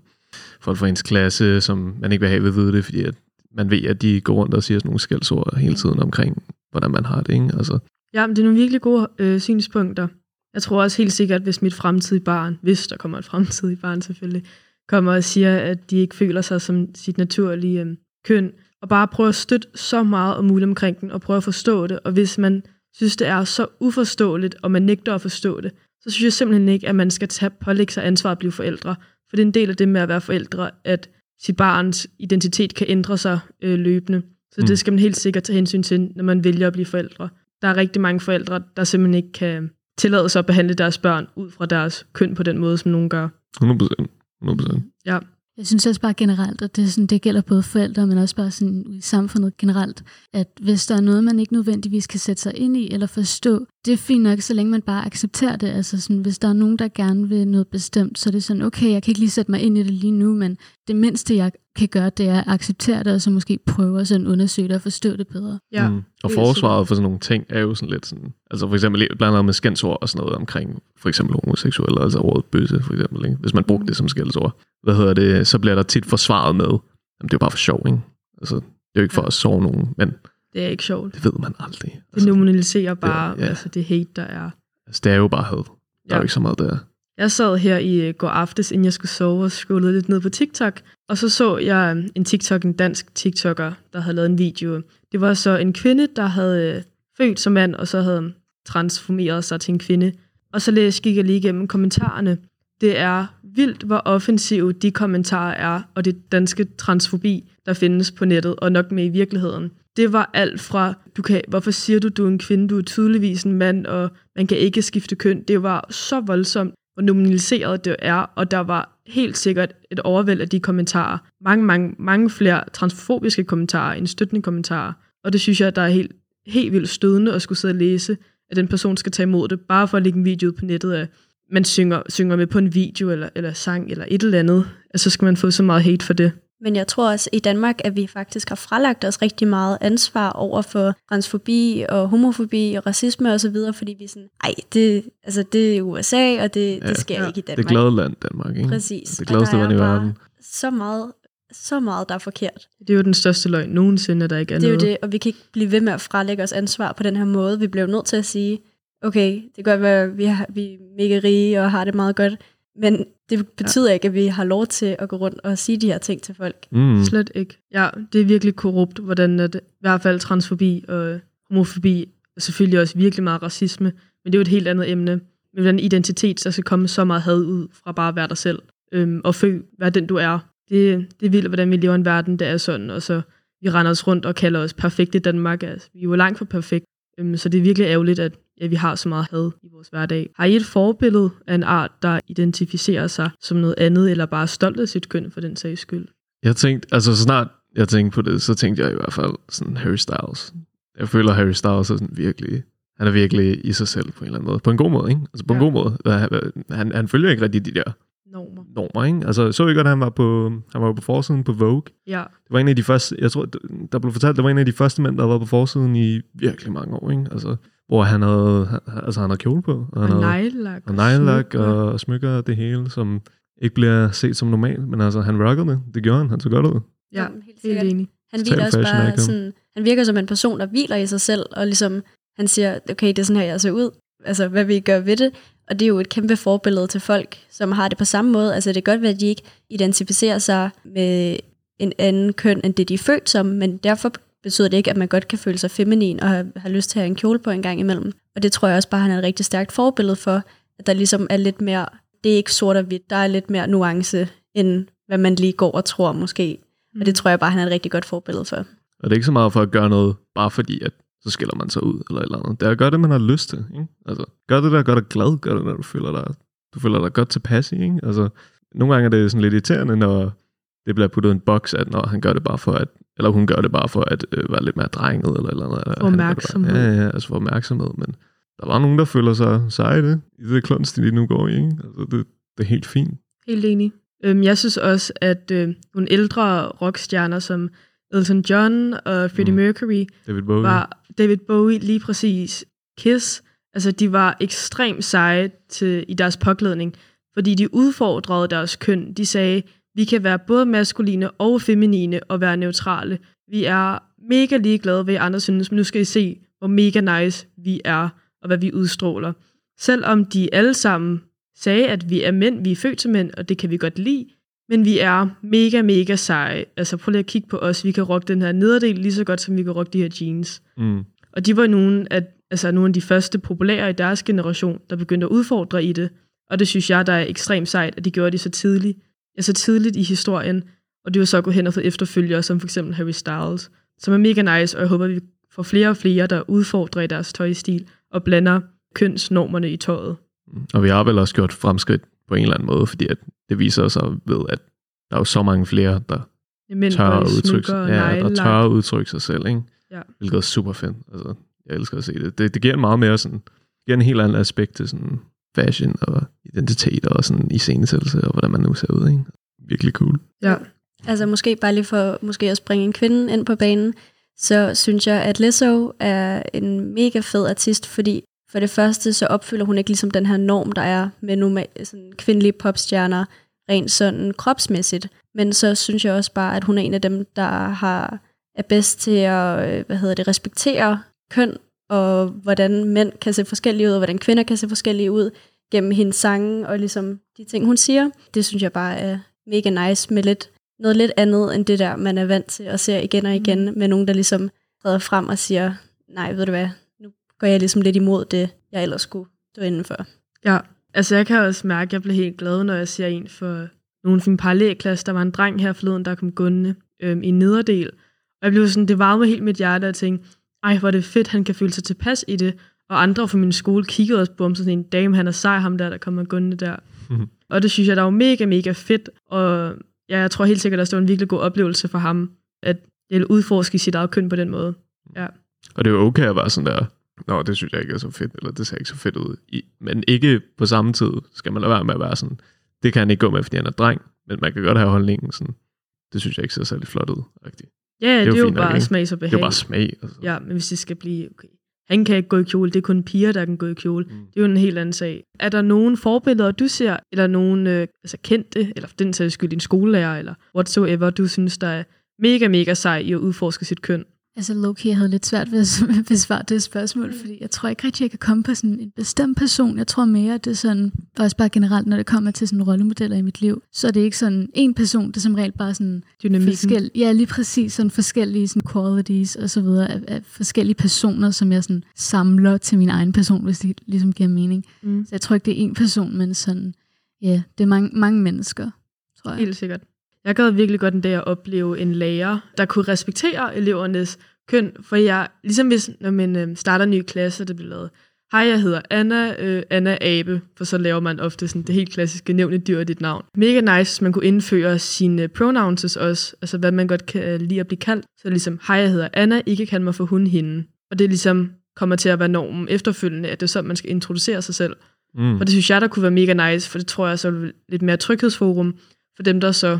folk fra ens klasse, som man ikke vil have ved at vide det, fordi at man ved, at de går rundt og siger sådan nogle skældsord hele tiden omkring, hvordan man har det. Ikke? Altså, Ja, men det er nogle virkelig gode øh, synspunkter. Jeg tror også helt sikkert, hvis mit fremtidige barn, hvis der kommer et fremtidigt barn selvfølgelig, kommer og siger, at de ikke føler sig som sit naturlige øh, køn, og bare prøver at støtte så meget om muligt omkring den, og prøve at forstå det. Og hvis man synes, det er så uforståeligt, og man nægter at forstå det, så synes jeg simpelthen ikke, at man skal tage, pålægge sig ansvar at blive forældre. For det er en del af det med at være forældre, at sit barns identitet kan ændre sig øh, løbende. Så Mm. det skal man helt sikkert tage hensyn til, når man vælger at blive forældre. Der er rigtig mange forældre, der simpelthen ikke kan tillade sig at behandle deres børn ud fra deres køn på den måde, som nogen gør. 100 procent. 100 procent. Ja, Jeg synes også bare generelt, at det, er sådan, det gælder både forældre, men også bare sådan i samfundet generelt, at hvis der er noget, man ikke nødvendigvis kan sætte sig ind i eller forstå, det er fint nok, så længe man bare accepterer det. Altså sådan, hvis der er nogen, der gerne vil noget bestemt, så er det sådan, okay, jeg kan ikke lige sætte mig ind i det lige nu, men det mindste, jeg kan gøre, det er at acceptere det, og så måske prøve at sådan undersøge det og forstå det bedre. ja. Mm. Og forsvaret for sådan nogle ting er jo sådan lidt sådan, altså for eksempel blandt andet med skændsord og sådan noget omkring for eksempel homoseksuelle, altså ordet bøsse for eksempel, ikke? hvis man brugte Mm. det som skældsord, hvad hedder det, så bliver der tit forsvaret med, jamen det er jo bare for sjov, ikke? Altså, det er jo ikke for Ja. at sove nogen, men Det er ikke sjovt. det ved man aldrig. Det Altså, normaliserer bare Ja, ja. altså det hate, der er. altså, det er jo bare had. Der er Ja. jo ikke så meget der. Jeg sad her i øh, går aftes, inden jeg skulle sove, og scrollede lidt ned på TikTok. Og så så jeg øh, en TikTok, en dansk TikToker, der havde lavet en video. Det var så en kvinde, der havde øh, født som mand, og så havde transformeret sig til en kvinde. Og så læste, gik jeg lige igennem kommentarerne. Det er vildt, hvor offensive de kommentarer er, og det danske transfobi, der findes på nettet, og nok med i virkeligheden. det var alt fra, du kan, hvorfor siger du, du er en kvinde, du er tydeligvis en mand, og man kan ikke skifte køn. Det var så voldsomt, hvor nominaliseret det er, og der var helt sikkert et overvæld af de kommentarer. Mange, mange, mange flere transfobiske kommentarer end støttende kommentarer. Og det synes jeg, der er helt, helt vildt stødende at skulle sidde og læse, at den person skal tage imod det, bare for at lægge en video på nettet af, man synger, synger med på en video eller, eller sang eller et eller andet, altså så skal man få så meget hate for det. Men jeg tror også i Danmark, at vi faktisk har fralagt os rigtig meget ansvar over for transfobi og homofobi og racisme og så videre, fordi vi er sådan, ej, det, altså, det er USA, og det, ja, det sker ja, ikke i Danmark. Det er glade land, Danmark, ikke? Præcis. Det gladeste land i er bare verden. Så meget, så meget, der er forkert. Det er jo den største løgn nogensinde, at der ikke er Det er jo noget. det, og vi kan ikke blive ved med at frelægge os ansvar på den her måde. Vi bliver jo nødt til at sige, okay, det kan godt være, at vi, har, vi er mega rige og har det meget godt, men det betyder ja. ikke, at vi har lov til at gå rundt og sige de her ting til folk. Mm. Slet ikke. Ja, det er virkelig korrupt, hvordan at, i hvert fald transfobi og homofobi, og selvfølgelig også virkelig meget racisme, men det er jo et helt andet emne. Men hvordan identitet, der skal komme så meget had ud fra bare at være dig selv, øhm, og føle, hvad den du er. Det, det er vildt, hvordan vi lever i en verden, der er sådan, og så vi render os rundt og kalder os perfekte i Danmark. Altså, vi er jo langt fra perfekt, øhm, så det er virkelig ærgerligt, at ja, vi har så meget had i vores hverdag. Har I et forbillede af en art, der identificerer sig som noget andet, eller bare er stolt af sit køn for den sags skyld? Jeg tænkte, altså så snart jeg tænkte på det, så tænkte jeg i hvert fald sådan Harry Styles. Jeg føler, Harry Styles er sådan virkelig, han er virkelig i sig selv på en eller anden måde. På en god måde, ikke? Altså på en Ja. god måde. Han, han, følger ikke rigtig de der Normer. normer, ikke? Altså så I godt, at han var på, han var på forsiden på Vogue. Ja, Det var en af de første, jeg tror, der blev fortalt, det var en af de første mænd, der været på forsiden i virkelig mange år, ikke? Altså, hvor han havde, altså han havde kjole på, og han og neglelak. og neglelak smykker. og, og smykker og det hele, som ikke bliver set som normalt, men altså han rockede det, det gjorde han, han så godt ud. Ja, Jamen, helt helt sikkert. enig. Han hviler også bare icon. sådan, han virker som en person, der hviler i sig selv, og ligesom, han siger, okay, det er sådan her, jeg ser ud. Altså, hvad vil I gøre ved det? Og det er jo et kæmpe forbillede til folk, som har det på samme måde. Altså, det kan godt være, at de ikke identificerer sig med en anden køn, end det de er født som, men derfor betyder det ikke, at man godt kan føle sig feminin og have, have lyst til at have en kjole på en gang imellem. Og det tror jeg også bare, han er et rigtig stærkt forbillede for, at der ligesom er lidt mere, det er ikke sort og hvidt, der er lidt mere nuance, end hvad man lige går og tror måske. Mm. Og det tror jeg bare, han er et rigtig godt forbillede for. Og det er ikke så meget for at gøre noget, bare fordi, at så skiller man sig ud, eller et eller andet. Det er at gøre det, man har lyst til, ikke? Altså, gør det, der gør dig glad, gør det, når du føler dig, du føler dig godt tilpas i, ikke? Altså, nogle gange er det sådan lidt irriterende, når det bliver puttet i en boks, at når han gør det bare for at, eller hun gør det bare for at øh, være lidt mere drenget, eller eller andet. For opmærksomhed. Ja, ja, altså for opmærksomhed, men der var nogen, der føler sig seje i det, i det klunst, de nu går i, ikke? Altså, det, det er helt fint. Helt enig. Øhm, jeg synes også, at øh, nogle ældre rockstjerner som Elton John og Freddie Mm. Mercury David Bowie. var David Bowie lige præcis Kiss. Altså, de var ekstremt seje til, i deres påklædning, fordi de udfordrede deres køn. De sagde, vi kan være både maskuline og feminine og være neutrale. Vi er mega ligeglade, hvad andre synes, men nu skal I se, hvor mega nice vi er, og hvad vi udstråler. Selvom de alle sammen sagde, at vi er mænd, vi er født til mænd, og det kan vi godt lide, men vi er mega, mega seje. Altså prøv lige at kigge på os. Vi kan rocke den her nederdel lige så godt, som vi kan rocke de her jeans. Mm. Og de var nogle af, altså nogle af de første populære i deres generation, der begyndte at udfordre i det. Og det synes jeg, der er ekstremt sejt, at de gjorde det så tidligt, altså tidligt i historien. Og det var så gået hen og fået efterfølgere, som for eksempel Harry Styles, som er mega nice, og jeg håber, at vi får flere og flere, der udfordrer i deres tøjstil og blander kønsnormerne i tøjet. Og vi har vel også gjort fremskridt på en eller anden måde, fordi at det viser sig ved, at der er jo så mange flere, der Mænd tør at udtrykke, ja, der tør at udtrykke sig selv, ikke? Ja. Hvilket er super fedt. Altså, jeg elsker at se det. Det, det giver en meget mere sådan, giver en helt anden aspekt til sådan fashion og identitet og sådan iscenesættelse og hvordan man nu ser ud, ikke? Virkelig cool. Ja. Altså måske bare lige for måske at springe en kvinde ind på banen, så synes jeg, at Lizzo er en mega fed artist, fordi for det første, så opfylder hun ikke ligesom den her norm, der er med normal, sådan kvindelige popstjerner, rent sådan kropsmæssigt. Men så synes jeg også bare, at hun er en af dem, der har, er bedst til at øh, hvad hedder det, respektere køn, og hvordan mænd kan se forskellige ud, og hvordan kvinder kan se forskellige ud, gennem hendes sange, og ligesom de ting, hun siger. Det synes jeg bare er mega nice med lidt noget lidt andet, end det der, man er vant til at se igen og igen, med nogen, der ligesom træder frem og siger, nej, ved du hvad, nu går jeg ligesom lidt imod det, jeg ellers skulle stå indenfor. Ja, altså jeg kan også mærke, at jeg bliver helt glad, når jeg ser en for nogen fra min parallelklasse. Der var en dreng her forleden, der kom gående øhm, i en nederdel, Og jeg blev sådan, det varmede helt mit hjerte, og jeg tænkte, ej, hvor er det fedt, han kan føle sig tilpas i det. Og andre fra min skole kiggede også på ham, sådan en dame, han er sej, ham der, der kommer gående der. Mhm. Og det synes jeg, der var mega, mega fedt. Og ja, jeg tror helt sikkert, at det var en virkelig god oplevelse for ham, at jeg udforske sit eget køn på den måde. Og det er okay at være sådan der, Nå, det synes jeg ikke er så fedt, eller det ser ikke så fedt ud. I, men ikke på samme tid skal man lade være med at være sådan, det kan han ikke gå med, fordi han er dreng, men man kan godt have holdningen sådan, det synes jeg ikke ser særlig flot ud. Rigtigt. Ja, det er, jo det er jo nok, bare ikke? smags og Det er behag. jo bare smag. Altså. Ja, men hvis det skal blive, okay, han kan ikke gå i kjole, det er kun piger, der kan gå i kjole. Mm. Det er jo en helt anden sag. Er der nogen forbilleder, du ser, eller nogen øh, altså kendte, eller for den sags skyld din skolelærer, eller whatsoever, du synes, der er mega, mega sej i at udforske sit køn? Altså Loki, jeg havde lidt svært ved at besvare det spørgsmål, fordi jeg tror ikke rigtig, jeg kan komme på sådan en bestemt person. Jeg tror mere, det er sådan, også bare generelt, når det kommer til sådan rollemodeller i mit liv, så er det ikke sådan en person, det er som regel bare sådan Dynamikken. forskel, ja, lige præcis sådan forskellige sådan qualities og så videre af, af forskellige personer, som jeg sådan samler til min egen person, hvis det ligesom giver mening. Mm. Så jeg tror ikke, det er en person, men sådan, ja, det er mange, mange mennesker, tror jeg. Helt sikkert. Jeg gad virkelig godt en dag at opleve en lærer, der kunne respektere elevernes køn, for jeg, ligesom hvis, når man øh, starter en ny klasse, det bliver lavet, hej, jeg hedder Anna, øh, Anna Abe, for så laver man ofte sådan det helt klassiske nævn et dyr dit navn. Mega nice, hvis man kunne indføre sine pronouns også, altså hvad man godt kan øh, lide at blive kaldt. Så ligesom, hej, jeg hedder Anna, ikke kald mig for hun hende. Og det ligesom kommer til at være normen efterfølgende, at det er sådan, man skal introducere sig selv. Mm. Og det synes jeg, der kunne være mega nice, for det tror jeg så er lidt mere tryghedsforum for dem, der så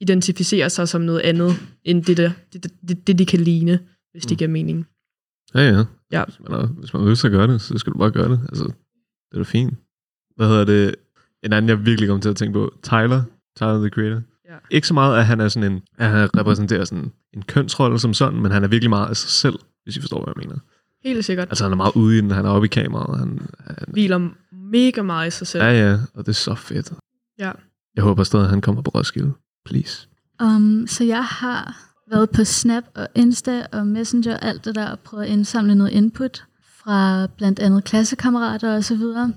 identificerer sig som noget andet, end det, der, det, det, det de kan ligne, hvis det Mm. giver mening. Ja, ja. Ja. Hvis man, har, hvis man har lyst til at gøre det, så skal du bare gøre det. Altså, det er da fint. Hvad hedder det? En anden, jeg virkelig kom til at tænke på. Tyler. Tyler, the Creator. Ja. Ikke så meget, at han er sådan en, at han repræsenterer sådan en kønsrolle som sådan, men han er virkelig meget af sig selv, hvis I forstår, hvad jeg mener. Helt sikkert. Altså, han er meget ude i den, han er oppe i kameraet. Han, han, Hviler mega meget i sig selv. ja, ja, og det er så fedt. Ja. Jeg håber stadig, at han kommer på Roskilde. Please. Um, så jeg har været på Snap og Insta og Messenger og alt det der, og prøvet at indsamle noget input fra blandt andet klassekammerater og så videre.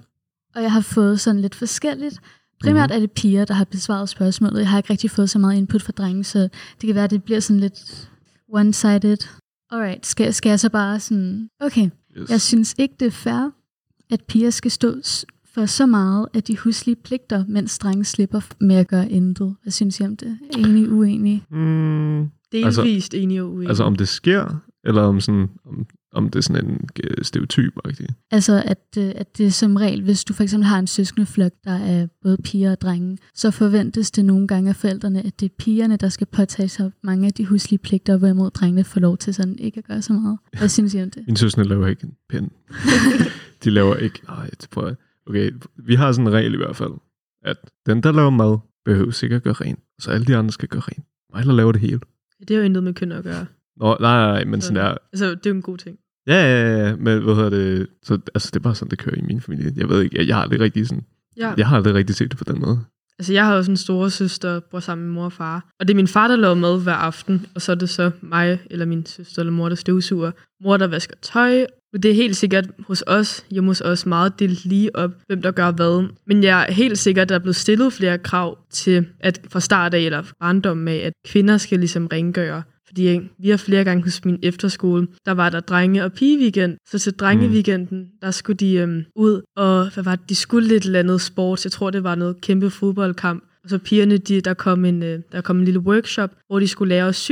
Og jeg har fået sådan lidt forskelligt. Primært Mhm. er det piger, der har besvaret spørgsmålet. Jeg har ikke rigtig fået så meget input fra drenge, så det kan være, at det bliver sådan lidt one-sided. Alright, skal, skal jeg så bare sådan... Okay, Yes. jeg synes ikke, det er fair, at piger skal stå for så meget af de huslige pligter, mens drenge slipper med at gøre intet. Hvad synes I om det? Enig, uenig? Mm, Delvist Altså- enig og uenig. altså, om det sker, eller om, sådan, om, om det er sådan en øh, stereotyp, rigtig. Altså, at, øh, at det som regel, hvis du for eksempel har en søskendeflok, der er både piger og drenge, så forventes det nogle gange af forældrene, at det er pigerne, der skal påtage sig mange af de huslige pligter, hvorimod drengene får lov til sådan ikke at gøre så meget. Hvad synes I om det? Min søsne laver ikke en pind. de laver ikke... Ej, det prøver jeg. Okay, vi har sådan en regel i hvert fald, at den, der laver mad, behøver ikke at gøre rent. Så alle de andre skal gøre rent. Mig, der laver det hele. det har jo intet med køn at gøre. Nå, nej, nej, nej, men sådan der... Altså, det er jo en god ting. Ja, ja, ja, men hvad hedder det? Så, altså, det er bare sådan, det kører i min familie. Jeg ved ikke, jeg, jeg har aldrig rigtig sådan... Ja. Jeg har aldrig rigtig set det på den måde. Altså, jeg har sådan en store søster, bor sammen med mor og far. Og det er min far, der laver mad hver aften. Og så er det så mig, eller min søster eller mor, der støvsuger. Mor, der vasker tøj. Det er helt sikkert hos os, hjemme hos os, meget delt lige op, hvem der gør hvad. Men jeg er helt sikkert, at der er blevet stillet flere krav til, at fra start af, eller barndom af, at kvinder skal ligesom rengøre. Fordi vi har flere gange hos min efterskole, der var der drenge- og pigeweekend. Så til drengeweekenden, der skulle de øhm, ud, og hvad var det, de skulle lidt eller andet sport. Jeg tror, det var noget kæmpe fodboldkamp. Og så pigerne, de, der, kom en, øh, der kom en lille workshop, hvor de skulle lære at sy.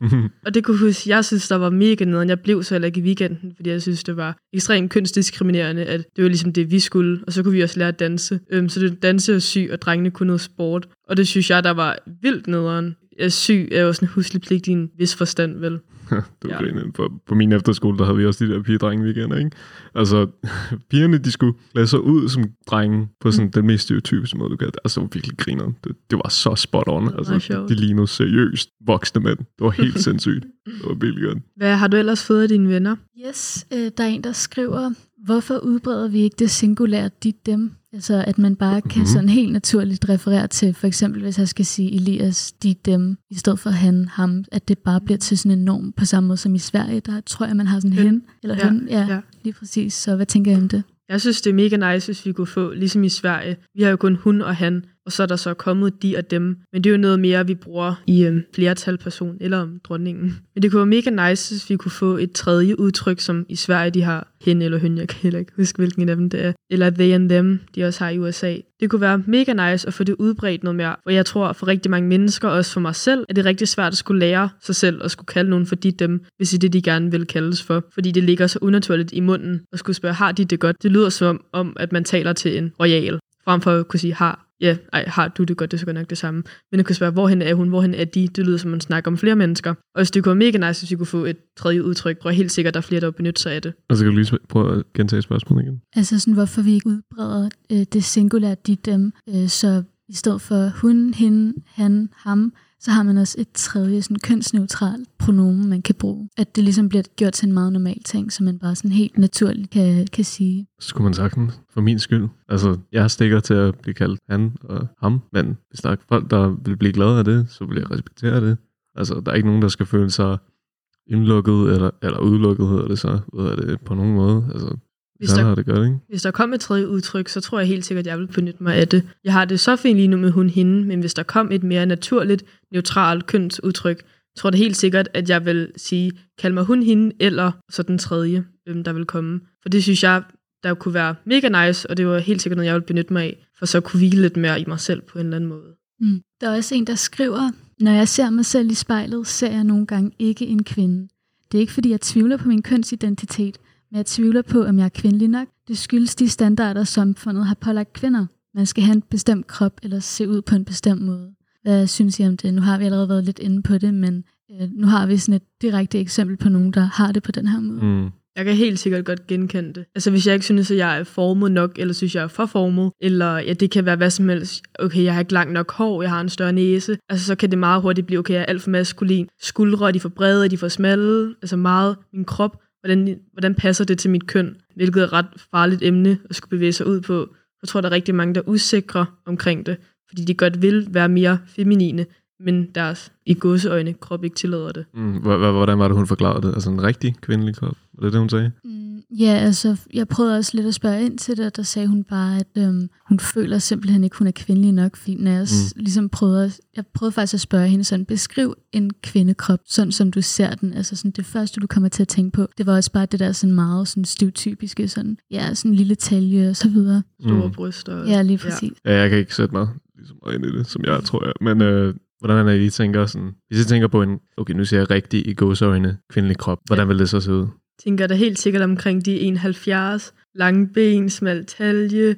og det kunne huske, jeg synes, der var mega nederen. Jeg blev så heller ikke i weekenden, fordi jeg synes, det var ekstremt kønsdiskriminerende, at det var ligesom det, vi skulle. Og så kunne vi også lære at danse. Øhm, så det var danse og sy, og drengene kunne noget sport. Og det synes jeg, der var vildt nederen. Jeg syg er jo sådan en huslig pligt i en vis forstand, vel? du Ja. ja. på, på min efterskole, der havde vi også de der pigedrenge weekender, ikke? Altså, pigerne, de skulle lade sig ud som drenge på sådan mm. den mest stereotypiske måde, du kan. Altså, var virkelig griner. Det, det var så spot on. Altså, sjovt. de lignede seriøst voksne mænd. Det var helt sindssygt. Det var virkelig godt. Hvad har du ellers fået af dine venner? Yes, øh, der er en, der skriver, hvorfor udbreder vi ikke det singulære dit dem? Altså, at man bare kan Mhm. sådan helt naturligt referere til, for eksempel hvis jeg skal sige Elias, dit dem, i stedet for han, ham, at det bare bliver til sådan en norm på samme måde som i Sverige, der tror jeg, man har sådan Hen. hen, eller Ja, hen, ja, ja. lige præcis. Så hvad tænker I om det? Jeg synes, det er mega nice, hvis vi kunne få, ligesom i Sverige, vi har jo kun hun og han og så er der så kommet de og dem. Men det er jo noget mere, vi bruger i øhm, flertal person, eller om dronningen. Men det kunne være mega nice, hvis vi kunne få et tredje udtryk, som i Sverige de har hen eller høn, jeg kan heller ikke huske, hvilken af dem det er. Eller they and them, de også har i USA. Det kunne være mega nice at få det udbredt noget mere, for jeg tror for rigtig mange mennesker, også for mig selv, at det er rigtig svært at skulle lære sig selv og skulle kalde nogen for de dem, hvis det er det, de gerne vil kaldes for. Fordi det ligger så unaturligt i munden at skulle spørge, har de det godt? Det lyder som om, at man taler til en royal, frem for at kunne sige har. Ja, ej, har du det godt, det er så godt nok det samme. Men jeg kunne spørge, hvorhen er hun, hvorhen er de? Det lyder som, man snakker om flere mennesker. Og hvis det kunne være mega nice, hvis vi kunne få et tredje udtryk, jeg helt sikkert, der er flere, der vil benytte sig af det. Og så kan du lige prøve at gentage spørgsmålet igen. Altså sådan, hvorfor vi ikke udbreder øh, det singulære de, dem, øh, så i stedet for hun, hende, han, ham, så har man også et tredje sådan kønsneutralt pronomen, man kan bruge. At det ligesom bliver gjort til en meget normal ting, som man bare sådan helt naturligt kan, kan sige. Så skulle man sagtens, for min skyld. Altså, jeg stikker til at blive kaldt han og ham, men hvis der er folk, der vil blive glade af det, så vil jeg respektere det. Altså, der er ikke nogen, der skal føle sig indlukket eller, eller udelukket, hedder det så, ved det, på nogen måde. Altså, hvis sådan der- har det ikke? Hvis der kom et tredje udtryk, så tror jeg helt sikkert, at jeg vil benytte mig af det. Jeg har det så fint lige nu med hun hende, men hvis der kom et mere naturligt, neutralt kønsudtryk, tror jeg det helt sikkert, at jeg vil sige, kald mig hun hende, eller så den tredje, øhm, der vil komme. For det synes jeg, der kunne være mega nice, og det var helt sikkert noget, jeg vil benytte mig af, for så kunne hvile lidt mere i mig selv på en eller anden måde. Mm. Der er også en, der skriver, når jeg ser mig selv i spejlet, ser jeg nogle gange ikke en kvinde. Det er ikke, fordi jeg tvivler på min kønsidentitet, men jeg tvivler på, om jeg er kvindelig nok. Det skyldes de standarder, samfundet har pålagt kvinder. Man skal have en bestemt krop eller se ud på en bestemt måde. Hvad synes I om det? Nu har vi allerede været lidt inde på det, men øh, nu har vi sådan et direkte eksempel på nogen, der har det på den her måde. Mm. Jeg kan helt sikkert godt genkende det. Altså hvis jeg ikke synes, at jeg er formet nok, eller synes, jeg er for formet, eller ja, det kan være hvad som helst. Okay, jeg har ikke langt nok hår, jeg har en større næse. Altså så kan det meget hurtigt blive, okay, jeg er alt for maskulin. Skuldre, de er for brede, de er for smalle. Altså meget min krop. Hvordan, hvordan passer det til mit køn? Hvilket er et ret farligt emne at skulle bevæge sig ud på. Jeg tror, der er rigtig mange, der er usikre omkring det. Fordi de godt vil være mere feminine, men deres i godseøjne krop ikke tillader det. Mm. Hvordan var det, hun forklarede det? Altså en rigtig kvindelig krop? Var det det, hun sagde? Mm, ja, altså, jeg prøvede også lidt at spørge ind til det, og der sagde hun bare, at øhm, hun føler simpelthen ikke, hun er kvindelig nok, fordi når jeg mm. ligesom prøvede, at- jeg prøvede faktisk at spørge hende sådan, beskriv en kvindekrop, sådan som du ser den, altså sådan det første, du kommer til at tænke på, det var også bare det der sådan meget sådan stereotypiske, sådan, ja, sådan en lille talje og så videre. Store Mm. bryster. Ja, lige præcis. Ja, jeg kan ikke sætte mig lige så meget ind i det, som jeg tror jeg. Men øh, hvordan er det, I tænker sådan... Hvis I tænker på en, okay, nu siger jeg rigtig i gåseøjne, kvindelig krop, hvordan vil det så se ud? tænker da helt sikkert omkring de 71. Lange ben, smal talje,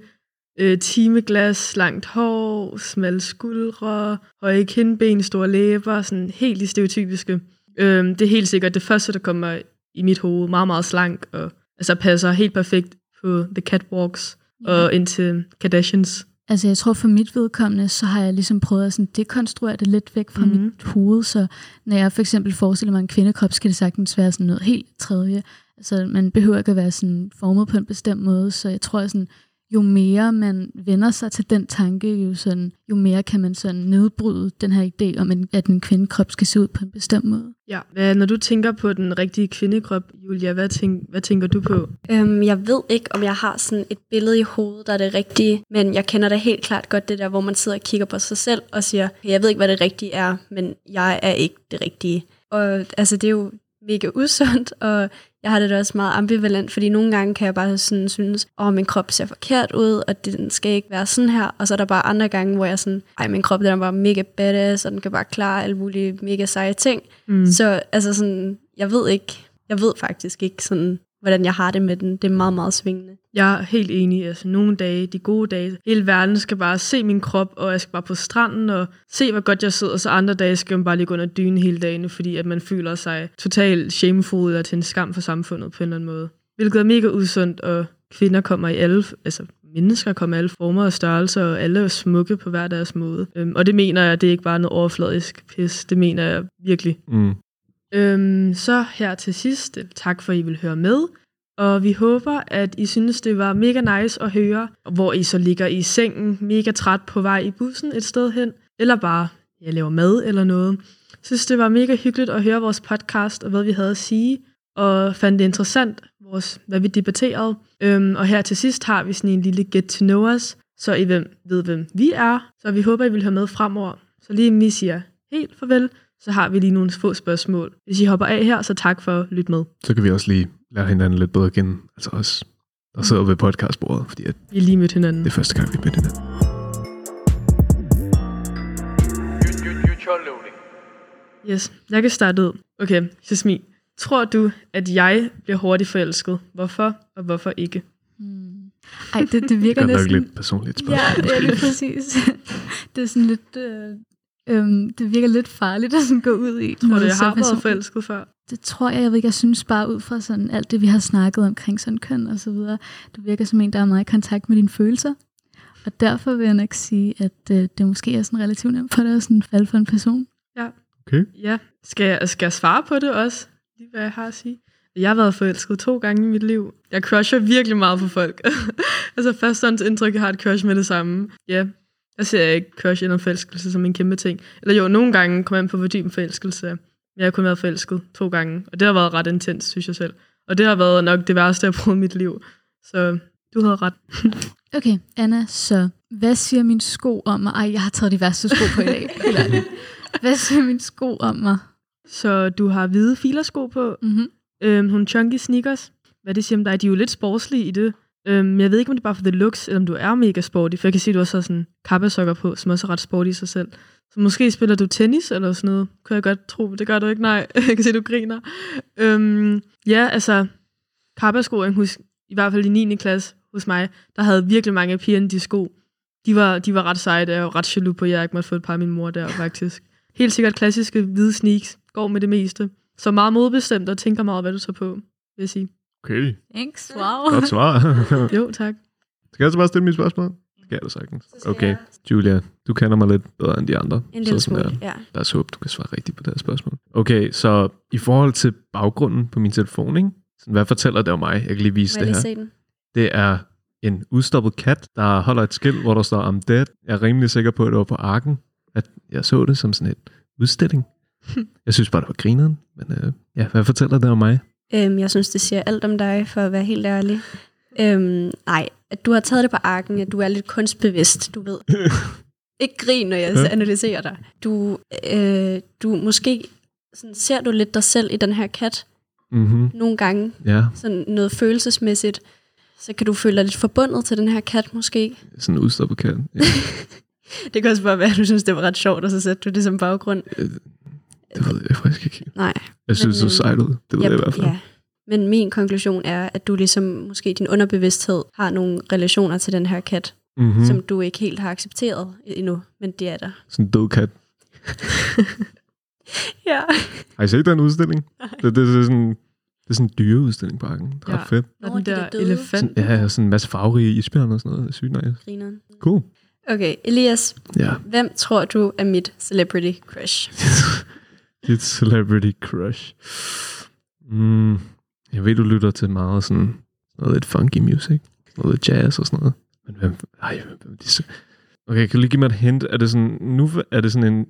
øh, timeglas, langt hår, smal skuldre, høje kindben, store læber, sådan helt det stereotypiske. Øh, det er helt sikkert det første, der kommer i mit hoved. Meget, meget slank, og altså passer helt perfekt på The Catwalks og ind til Kardashians. Altså jeg tror for mit vedkommende, så har jeg ligesom prøvet at sådan dekonstruere det lidt væk fra mm. mit hoved, så når jeg for eksempel forestiller mig en kvindekrop, skal det sagtens være sådan noget helt tredje. Altså man behøver ikke at være sådan formet på en bestemt måde, så jeg tror sådan, jo mere man vender sig til den tanke, jo, sådan, jo mere kan man sådan nedbryde den her idé om, en- at en kvindekrop skal se ud på en bestemt måde. Ja. Hvad, når du tænker på den rigtige kvindekrop, Julia, hvad, tænk, hvad tænker du på? Øhm, jeg ved ikke, om jeg har sådan et billede i hovedet, der er det rigtige, men jeg kender da helt klart godt det der, hvor man sidder og kigger på sig selv og siger, jeg ved ikke, hvad det rigtige er, men jeg er ikke det rigtige. Og altså, det er jo mega usundt, og jeg har det da også meget ambivalent, fordi nogle gange kan jeg bare sådan synes, åh, min krop ser forkert ud, og den skal ikke være sådan her, og så er der bare andre gange, hvor jeg sådan, ej, min krop den er bare mega badass, og den kan bare klare alle mulige mega seje ting. Mm. Så altså sådan, jeg ved ikke, jeg ved faktisk ikke sådan, hvordan jeg har det med den. Det er meget, meget svingende. Jeg er helt enig. Altså, nogle dage, de gode dage, hele verden skal bare se min krop, og jeg skal bare på stranden og se, hvor godt jeg sidder. Så andre dage skal man bare ligge under dynen hele dagen, fordi at man føler sig totalt shameful eller til en skam for samfundet på en eller anden måde. Hvilket er mega usundt, og kvinder kommer i alle, altså mennesker kommer i alle former og størrelser, og alle er smukke på hver deres måde. Øhm, og det mener jeg, det er ikke bare noget overfladisk pis. Det mener jeg virkelig. Mm. Øhm, så her til sidst, tak for, at I vil høre med. Og vi håber, at I synes, det var mega nice at høre, hvor I så ligger i sengen, mega træt på vej i bussen et sted hen, eller bare jeg laver mad eller noget. Jeg synes, det var mega hyggeligt at høre vores podcast og hvad vi havde at sige, og fandt det interessant, vores, hvad vi debatterede. Øhm, og her til sidst har vi sådan en lille get to know us, så I ved, hvem vi er. Så vi håber, I vil høre med fremover. Så lige inden vi siger helt farvel, så har vi lige nogle få spørgsmål. Hvis I hopper af her, så tak for at lytte med. Så kan vi også lige lære hinanden lidt bedre at kende. Altså os, der sidder ved podcastbordet, fordi at Vi lige mødt hinanden. det er første gang, vi mødte hinanden. Yes, jeg kan starte ud. Okay, Jasmin. Tror du, at jeg bliver hurtigt forelsket? Hvorfor og hvorfor ikke? Hmm. Ej, det, det virker nok næsten... lidt personligt spørgsmål. Ja, det er det præcis. det er sådan lidt... Øh, øhm, det virker lidt farligt at sådan gå ud i. Tror du, jeg så har været forelsket før? Det tror jeg, jeg ved ikke, jeg synes bare ud fra sådan alt det, vi har snakket omkring sådan køn og så videre. Du virker som en, der er meget i kontakt med dine følelser. Og derfor vil jeg nok sige, at øh, det måske er sådan relativt nemt for dig at sådan falde for en person. Okay. Ja. Skal jeg, skal jeg svare på det også? Lige hvad jeg har at sige? Jeg har været forelsket to gange i mit liv. Jeg crusher virkelig meget på folk. altså først indtryk, jeg har et crush med det samme. Ja, jeg ser ikke crush eller forelskelse som en kæmpe ting. Eller jo, nogle gange kommer man på hvor dyb forelskelse. jeg har kun været forelsket to gange. Og det har været ret intens, synes jeg selv. Og det har været nok det værste, jeg har prøvet i mit liv. Så du havde ret. Okay, Anna, så hvad siger min sko om mig? Ej, jeg har taget de værste sko på i dag. Hvad siger min sko om mig? Så du har hvide filersko på, Mm-hmm. Øhm, nogle chunky sneakers. Hvad det siger om dig? De er jo lidt sportslige i det. Øhm, jeg ved ikke, om det er bare for the looks, eller om du er mega sporty. For jeg kan se, at du også har sådan kappesokker på, som også er ret sporty i sig selv. Så måske spiller du tennis eller sådan noget. Kunne jeg godt tro. Det gør du ikke, nej. jeg kan se, du griner. Øhm, ja, altså, kappesko, jeg husker, i hvert fald i 9. klasse hos mig, der havde virkelig mange af pigerne de sko. De var, de var ret seje, og jeg var ret jaloux på, at jeg ikke måtte få et par af min mor der, faktisk. Helt sikkert klassiske hvide sneaks. Går med det meste. Så meget modbestemt og tænker meget, hvad du tager på, vil jeg sige. Okay, Thanks, wow. godt svar. Jo, tak. Skal jeg så bare stille mit spørgsmål? Det Skal jeg da sagtens. Okay, Julia, du kender mig lidt bedre end de andre. En lille smule, der. ja. Lad os håbe, du kan svare rigtigt på det her spørgsmål. Okay, så i forhold til baggrunden på min telefon, ikke? Sådan, hvad fortæller det om mig? Jeg kan lige vise Må jeg det lige her. se den? Det er en udstoppet kat, der holder et skilt, hvor der står I'm dead. Jeg er rimelig sikker på, at det var på arken, at jeg så det som sådan et udstilling. jeg synes bare, det var grineren. Men øh, ja, hvad fortæller det om mig? Øhm, jeg synes, det siger alt om dig, for at være helt ærlig. Øhm, nej, at du har taget det på arken, at du er lidt kunstbevidst, du ved. Ikke grin, når jeg Ja. analyserer dig. Du, øh, du måske sådan, ser du lidt dig selv i den her kat Mm-hmm. nogle gange, Ja, sådan noget følelsesmæssigt. Så kan du føle dig lidt forbundet til den her kat måske. sådan en udstoppet kat. Ja, Det kan også bare være, at du synes, det var ret sjovt, og så sætter du det som baggrund. Det ved jeg faktisk ikke. Nej. Jeg synes, det Men, så sejt ud. Det ved jeg i hvert fald. Ja. Men min konklusion er, at du ligesom, måske din underbevidsthed, har nogle relationer til den her kat, Mm-hmm. mm. som du ikke helt har accepteret endnu, men det er der. Sådan en død kat. Ja. Har I set den udstilling? Det, det, det, er sådan, det er sådan en dyreudstilling på arken. Det er Ja. ret fedt. Og den de der der døde. elefant. Sådan, ja, sådan en masse farverige isbjørn og sådan noget. Det sygt nice. Grineren. Cool. Okay, Elias, Ja. hvem tror du er mit celebrity crush? Dit celebrity crush. Mm, jeg ved, du lytter til meget sådan noget lidt funky music. Noget lidt jazz og sådan noget. Men hvem, ej, hvem de så? Okay, kan du lige give mig et hint? Er det sådan, nu er det sådan en,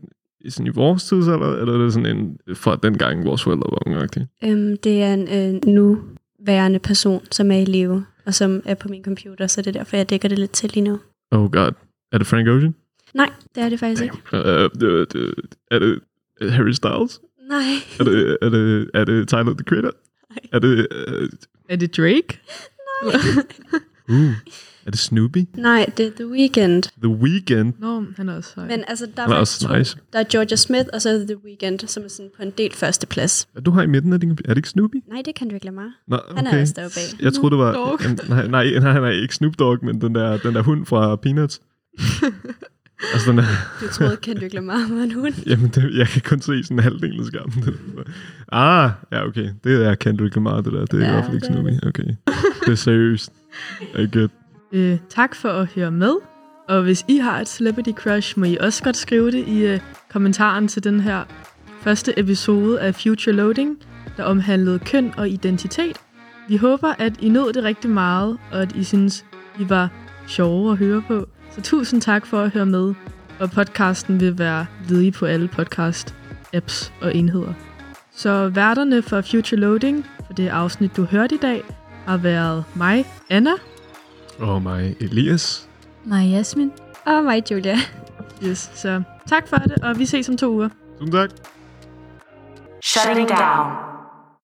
sådan i vores tidsalder, eller er det sådan en fra den gang, vores forældre var unge Øhm, det er en øh, nuværende person, som er i live, og som er på min computer, så det er derfor, jeg dækker det lidt til lige nu. Oh god. Er det Frank Ocean? Nej, det er det faktisk ikke. Uh, det, det, er det Harry Styles? Nej. Er det, er det, er det Tyler, the Creator? Nej. Er det, uh, Er det Drake? uh, er det Snoopy? Nej, det er The Weeknd. The Weeknd? Nå, han er også sej. Men altså, der Han er også to. nice. Der er Georgia Smith, og så er The Weeknd, som er sådan på en delt førsteplads. Du har i midten af din? Er det ikke Snoopy? Nej, det kan du ikke lade mig. Nå, Han er okay. også deroppe. Jeg troede, det var... Dog. en- nej, nej, nej, nej, ikke Snoop Dogg, men den der, den der hund fra Peanuts. altså den der... Du troede, Kendrick Lamar var en hund. Jamen, det, jeg kan kun se sådan halvdelen af skærmen. ah, ja, okay. Det er Kendrick Lamar, det der. Det er Ja, i hvert fald ikke det er Snoopy. Okay. Det er seriøst. I get. Øh, tak for at høre med. Og hvis I har et celebrity crush, må I også godt skrive det i øh, kommentaren til den her første episode af Future Loading, der omhandlede køn og identitet. Vi håber, at I nåede det rigtig meget, og at I synes, vi var sjove at høre på. Så tusind tak for at høre med, og podcasten vil være ledig på alle podcast-apps og enheder. Så værterne for Future Loading, for det afsnit, du hørte i dag, har været mig, Anna, Og mig, Elias. Mig Jasmin. Og mig, Julia. Yes, så tak for det, og vi ses om to uger. Tusind tak. Shutting down.